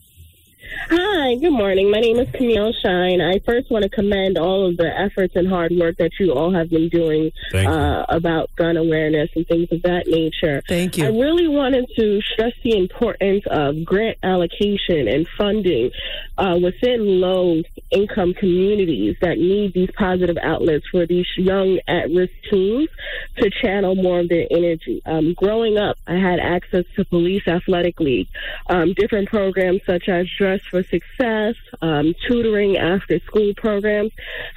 Hi, good morning. My name is Camille Shine. I first want to commend all of the efforts and hard work that you all have been doing uh, about gun awareness and things of that nature. Thank you. I really wanted to stress the importance of grant allocation and funding uh, within low income communities that need these positive outlets for these young at risk teens to channel more of their energy. Um, growing up, I had access to Police Athletic League, um, different programs such as Dress for Success, um, tutoring after school programs.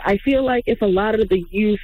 I feel like if a lot of the youth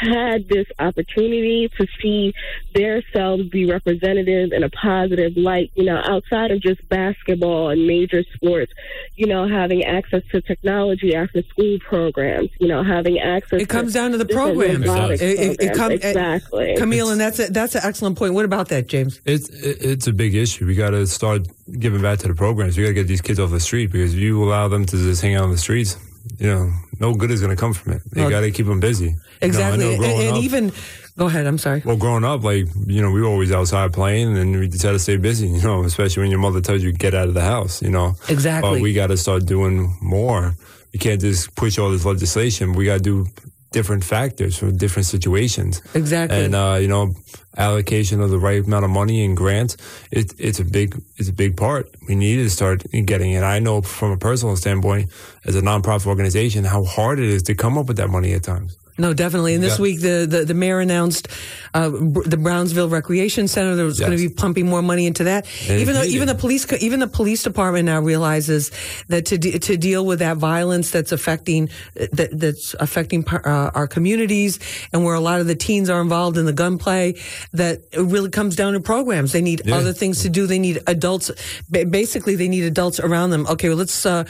had this opportunity to see their selves be representative in a positive light, you know, outside of just basketball and major sports, you know, having access to technology after school programs, you know, having access. It comes down to the different programs. It, it, it programs. come- exactly. Camille, and that's a, that's an excellent point. What about that, James? It's it's a big issue. We got to start giving back to the programs. We got to get these kids off the street because if you allow them to just hang out on the streets, you know, no good is going to come from it. You got to keep them busy. You know, Exactly. and and up- even, go ahead, I'm sorry. well, growing up, like you know, we were always outside playing, and we just had to stay busy. You know, especially when your mother tells you get out of the house. You know, Exactly. But we got to start doing more. We can't just push all this legislation. We got to do different factors for different situations. Exactly. And uh, you know, allocation of the right amount of money and grants. It, it's a big it's a big part. We need to start getting it. I know from a personal standpoint, as a nonprofit organization, how hard it is to come up with that money at times. No, definitely. And this Yeah. week, the, the, the mayor announced uh, the Brownsville Recreation Center. There was going to be pumping more money into that. And even though, even the police, even the police department now realizes that to de- to deal with that violence that's affecting that that's affecting uh, our communities and where a lot of the teens are involved in the gunplay, that it really comes down to programs. They need Yeah. other things to do. They need adults. Basically, they need adults around them. Okay, well, let's. Uh,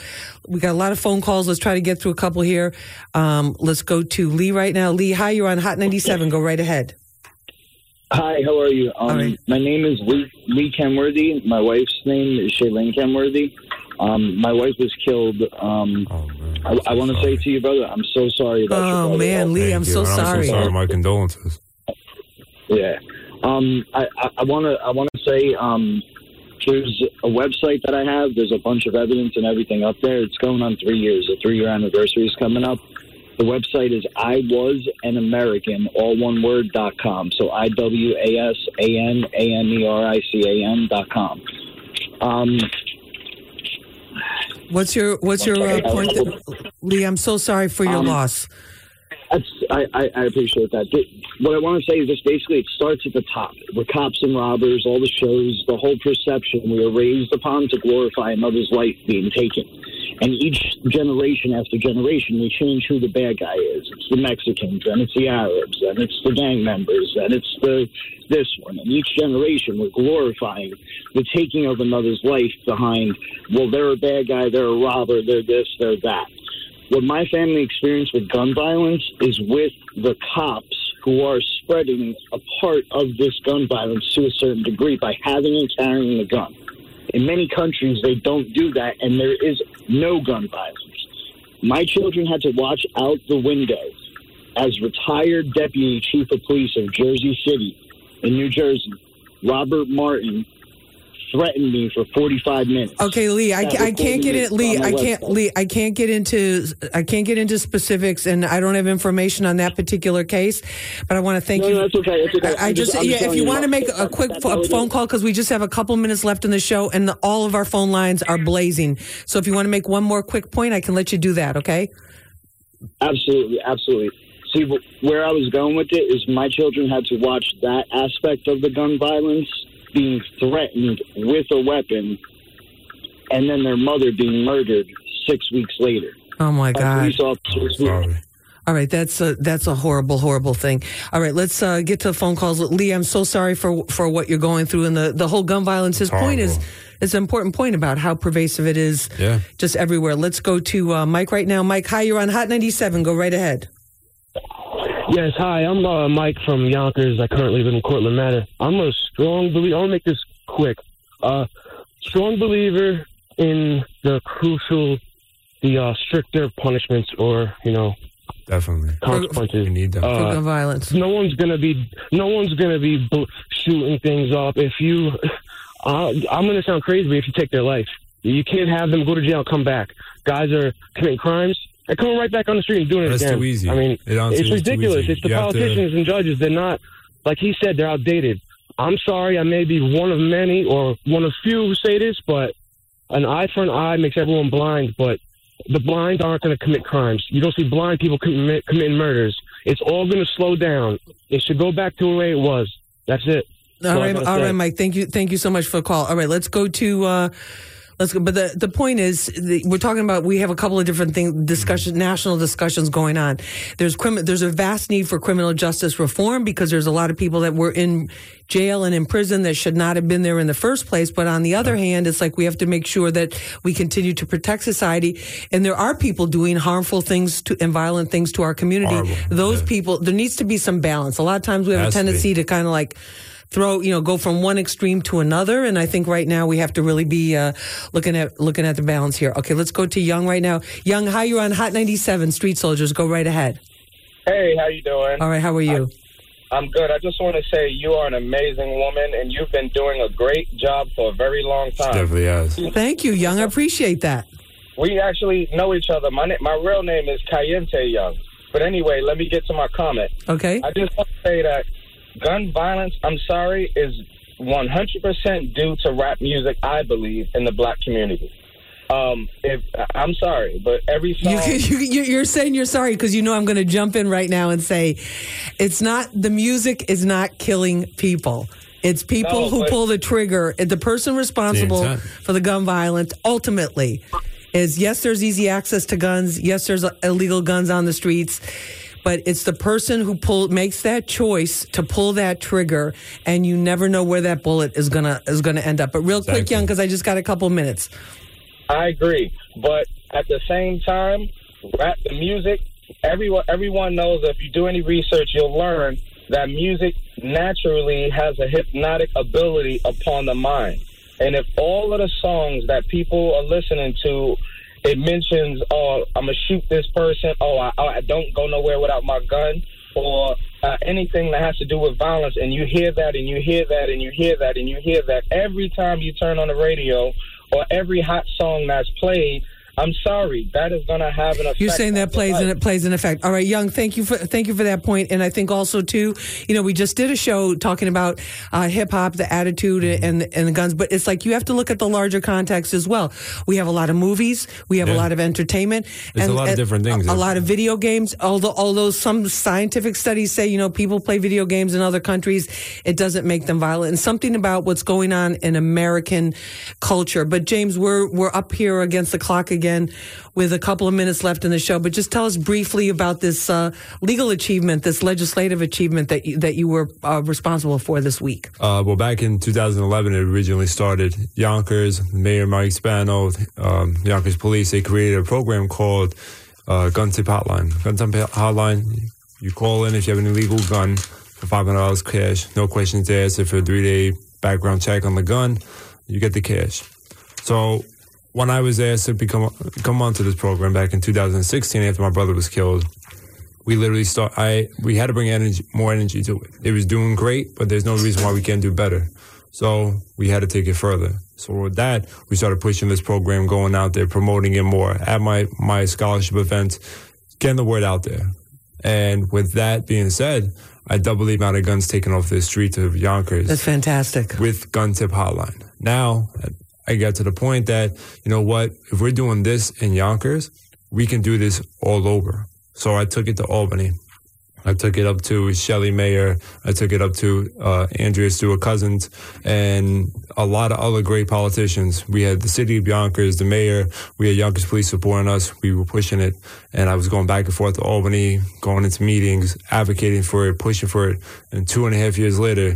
we got a lot of phone calls. Let's try to get through a couple here. Um, let's go to Lee right now. Lee, hi. You're on Hot 97. Go right ahead. Hi, how are you? Um, My name is Lee, Lee Kenworthy. My wife's name is Shaylene Kenworthy. Um, my wife was killed. Um, I, I want to say to you, brother, I'm so sorry about your Oh brother. man, Lee, I'm you. so And sorry. I'm so sorry. My condolences. Yeah. Um, I, I want to I want to say um, there's a website that I have. There's a bunch of evidence and everything up there. It's going on three years. The three year anniversary is coming up. The website is I was an American, all one word dot com. So I W A S A N A M E R I C A N dot com. Um, What's your What's your uh, point, Lee? I'm so sorry for your Um, loss. That's, I, I, I appreciate that. Th- What I want to say is this basically it starts at the top. We're cops and robbers, all the shows, the whole perception. We are raised upon to glorify another's life being taken. And each generation after generation, we change who the bad guy is. It's the Mexicans, and it's the Arabs, and it's the gang members, and it's the this one. And each generation, we're glorifying the taking of another's life behind, well, they're a bad guy, they're a robber, they're this, they're that what my family experienced with gun violence is with the cops who are spreading a part of this gun violence to a certain degree by having and carrying a gun. In many countries, they don't do that, and there is no gun violence. My children had to watch out the window as retired deputy chief of police of Jersey City in New Jersey, Robert Martin, threatened me for 45 minutes. Okay, Lee, I, I can't get it. Lee, I can't. website. Lee, I can't get into. I can't get into specifics, and I don't have information on that particular case. But I want to thank No, you. no, that's okay, that's okay. I, I just, just- yeah. If you want to make a that's- quick that's phone is. call, because we just have a couple minutes left in the show, and the, all of our phone lines are blazing. So if you want to make one more quick point, I can let you do that. Okay. Absolutely, absolutely. See, where I was going with it is my children had to watch that aspect of the gun violence being threatened with a weapon, and then their mother being murdered six weeks later. Oh my God. Police officers. who- All right, that's a that's a horrible, horrible thing. All right, let's uh, get to the phone calls. Lee, I'm so sorry for for what you're going through and the the whole gun violence. His point is, it's an important point about how pervasive it is, Yeah. just everywhere. Let's go to uh, Mike right now. Mike, hi, you're on Hot 97. Go right ahead. Yes, hi. I'm uh, Mike from Yonkers. I currently live in Cortland Manor. I'm a strong believer. I'll make this quick. Uh, strong believer in the crucial, the uh, stricter punishments, or you know, definitely consequences. We need them. For gun violence. No one's gonna be. No one's gonna be bl- shooting things up. If you, uh, I'm gonna sound crazy, but if you take their life, You can't have them go to jail, come back. Guys are committing crimes. They're coming right back on the street and doing it That's again. too easy. I mean, It it's ridiculous. It's the You have to- politicians and judges. They're not, like he said, they're outdated. I'm sorry, I may be one of many or one of few who say this, but an eye for an eye makes everyone blind. But the blind aren't going to commit crimes. You don't see blind people commit, committing murders. It's all going to slow down. It should go back to the way it was. That's it. That's All all right, gotta all say. right, Mike. Thank you, thank you so much for the call. All right, let's go to. Uh, Let's go. But the, the point is, the, we're talking about. We have a couple of different things, discussion, national discussions going on. There's crimi- There's a vast need for criminal justice reform because there's a lot of people that were in jail and in prison that should not have been there in the first place. But on the other hand, it's like we have to make sure that we continue to protect society. And there are people doing harmful things to and violent things to our community. Those people, there needs to be some balance. A lot of times we have Has a to tendency to kind of like throw you know go from one extreme to another and i think right now we have to really be uh, looking at looking at the balance here okay let's go to young right now young hi you're on hot 97 street soldiers go right ahead Hey, how you doing? all right how are you I'm good. I just want to say you are an amazing woman, and you've been doing a great job for a very long time. Definitely has. thank you young i appreciate that We actually know each other. My na- my real name is Cayente Young. But anyway, let me get to my comment. okay I just want to say that gun violence, I'm sorry, is 100% due to rap music, I believe, in the black community. Um, if I'm sorry, but every song. you, you, you- you're saying you're sorry because you know I'm going to jump in right now and say it's not the music is not killing people. It's people No, who pull the trigger. The person responsible intent. for the gun violence ultimately is yes, there's easy access to guns. Yes, there's illegal guns on the streets. But it's the person who pull makes that choice to pull that trigger, and you never know where that bullet is gonna is gonna end up. But real quick, young, because I just got a couple minutes. I agree, but at the same time, rap the music. Everyone, everyone knows that if you do any research, you'll learn that music naturally has a hypnotic ability upon the mind. And if all of the songs that people are listening to, it mentions, "Oh, I'm gonna shoot this person," "Oh, I, I don't go nowhere without my gun," or uh, anything that has to do with violence, and you hear that, and you hear that, and you hear that, and you hear that every time you turn on the radio or every hot song that's played. I'm sorry, that is going to have an effect. You're saying that plays life. and it plays an effect. All right, Young, thank you for thank you for that point. And I think also too, you know, we just did a show talking about uh, hip hop, the attitude, and and the guns. But it's like you have to look at the larger context as well. We have a lot of movies, we have a lot of entertainment, There's a lot of different things. A, a lot of video games. Although although some scientific studies say you know people play video games in other countries, it doesn't make them violent. And something about what's going on in American culture. But James, we're we're up here against the clock again with a couple of minutes left in the show. But just tell us briefly about this uh, legal achievement, this legislative achievement that you, that you were uh, responsible for this week. Uh, well, back in 2011, it originally started. Yonkers, Mayor Mike Spano, um, Yonkers Police, they created a program called uh, Gun Tip Hotline. Gun Tip Hotline, you call in if you have an illegal gun for $500 cash, no questions asked. If a three day background check on the gun, you get the cash. So when I was asked to become come onto this program back in 2016 after my brother was killed, we literally start. I we had to bring energy, more energy to it. It was doing great, but there's no reason why we can't do better. So we had to take it further. So with that, we started pushing this program, going out there, promoting it more at my my scholarship events, getting the word out there. And with that being said, I doubled the amount of guns taken off the streets of Yonkers. That's fantastic. With Gun Tip Hotline. Now, I got to the point that, you know what, if we're doing this in Yonkers, we can do this all over. So I took it to Albany. I took it up to Shelley Mayer. I took it up to uh, Andrea Stewart Cousins and a lot of other great politicians. We had the city of Yonkers, the mayor. We had Yonkers police supporting us. We were pushing it. And I was going back and forth to Albany, going into meetings, advocating for it, pushing for it. And two and a half years later,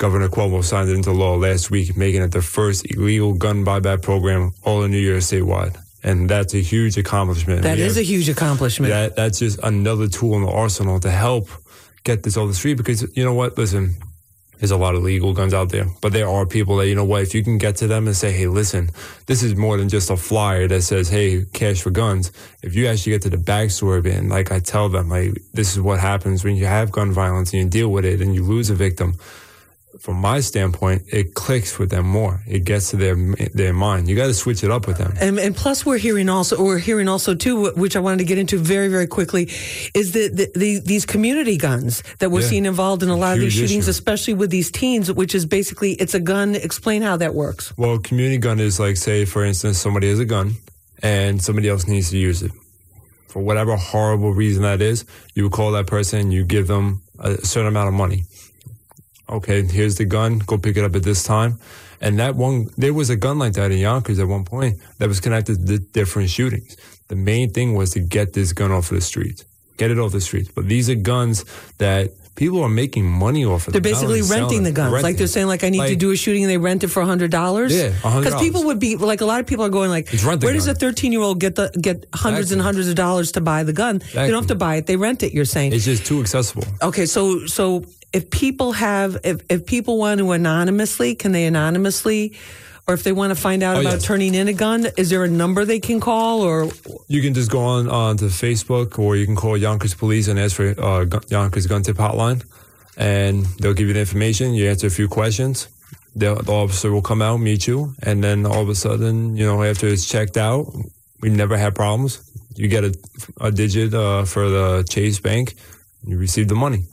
Governor Cuomo signed it into law last week, making it the first illegal gun buyback program all in New York statewide. And that's a huge accomplishment. That We is have- a huge accomplishment. that that's just another tool in the arsenal to help get this off the street. Because you know what? Listen, there's a lot of legal guns out there, but there are people that you know what? If you can get to them and say, "Hey, listen, this is more than just a flyer that says, hey, cash for guns." If you actually get to the backstory of it, and like I tell them, like this is what happens when you have gun violence and you deal with it and you lose a victim. From my standpoint, it clicks with them more. It gets to their their mind. You got to switch it up with them. And, and plus, we're hearing also, we're hearing also too, which I wanted to get into very, very quickly, is that the, the, these community guns that we're Yeah. seeing involved in a lot of these shootings, issue. especially with these teens, which is basically it's a gun. Explain how that works. Well, community gun is like, say, for instance, somebody has a gun and somebody else needs to use it. For whatever horrible reason that is, you call that person, you give them a certain amount of money. Okay, here's the gun, go pick it up at this time. And that one, there was a gun like that in Yonkers at one point that was connected to different shootings. The main thing was to get this gun off of the street, get it off the street. But these are guns that people are making money off of. They're them, basically renting the guns. Like they're saying, like I need to do a shooting, and they rent it for hundred dollars. Yeah, $100. Because people would be like, a lot of people are going like, where does a thirteen year old get the get hundreds and hundreds of dollars to buy the gun? They don't have to buy it; they rent it. You're saying It's just too accessible. Okay, so so if people have if if people want to anonymously, can they anonymously or if they want to find out Oh, about yes. turning in a gun, is there a number they can call or You can just go on, on to Facebook or you can call Yonkers Police and ask for uh, Yonkers Gun Tip Hotline. And they'll give you the information. You answer a few questions. The, the officer will come out, meet you. And then all of a sudden, you know, after it's checked out, we never had problems. You get a, a digit uh, for the Chase Bank. You receive the money.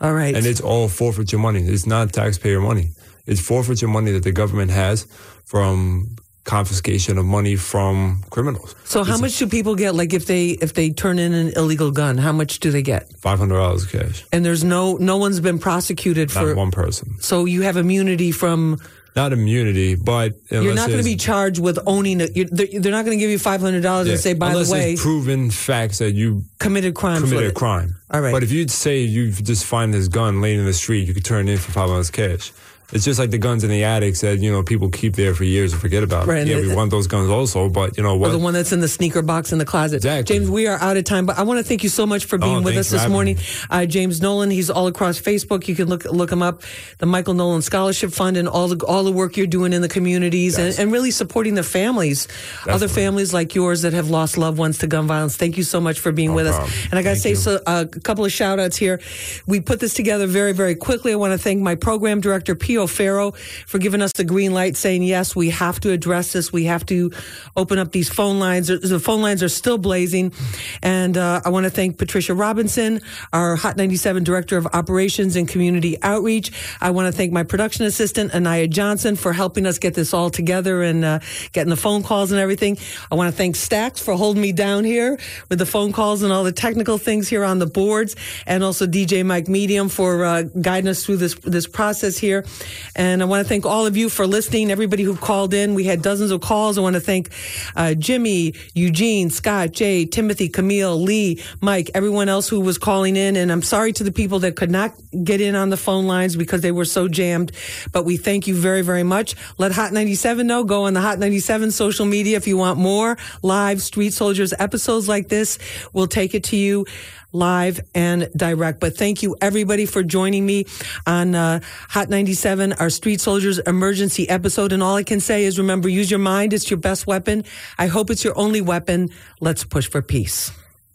All right. And it's all forfeiture money. It's not taxpayer money. It's forfeiture money that the government has from confiscation of money from criminals. so how much do people get like if they if they turn in an illegal gun, how much do they get? Five hundred dollars cash. And there's no no one's been prosecuted Not for one person. so you have immunity from Not immunity, but you're not going to be charged with owning it. They're, they're not going to give you five hundred dollars Yeah, and say, by unless the way, there's proven facts that you committed crimes. with committed a crime. All right. But if you'd say you just find this gun laying in the street, you could turn it in for five dollars cash. It's just like the guns in the attics that you know people keep there for years and forget about. Right, Yeah, we want those guns also, but you know Or what? the one that's in the sneaker box in the closet. James, we are out of time, but I want to thank you so much for being Oh, with us this morning. Uh, James Nolan, he's all across Facebook. You can look look him up. The Michael Nolan Scholarship Fund and all the all the work you're doing in the communities and, and really supporting the families, other families like yours that have lost loved ones to gun violence. Thank you so much for being with problem. us. And I got to say so, uh, a couple of shout outs here. We put this together very, very quickly. I want to thank my program director, Pio Farrow, for giving us the green light saying, yes, we have to address this. We have to open up these phone lines. The phone lines are still blazing. And uh, I want to thank Patricia Robinson, our Hot 97 Director of Operations and Community Outreach. I want to thank my production assistant, Anaya Johnson, for helping us get this all together and uh, getting the phone calls and everything. I want to thank Stacks for holding me down here with the phone calls and all the technical things here on the boards, and also DJ Mike Medium for uh, guiding us through this this process here. And I want to thank all of you for listening. Everybody who called in, we had dozens of calls. I want to thank uh, Jimmy, Eugene, Scott, Jay, Timothy, Camille, Lee, Mike, everyone else who was calling in. And I'm sorry to the people that could not get in on the phone lines because they were so jammed. But we thank you very, very much. Let Hot 97 know. Go on the Hot 97 social media if you want more live Street Soldiers episodes like this. We'll take it to you live and direct. But thank you everybody for joining me on uh, Hot 97, our Street Soldiers emergency episode. And all I can say is remember, use your mind. It's your best weapon. I hope it's your only weapon. Let's push for peace.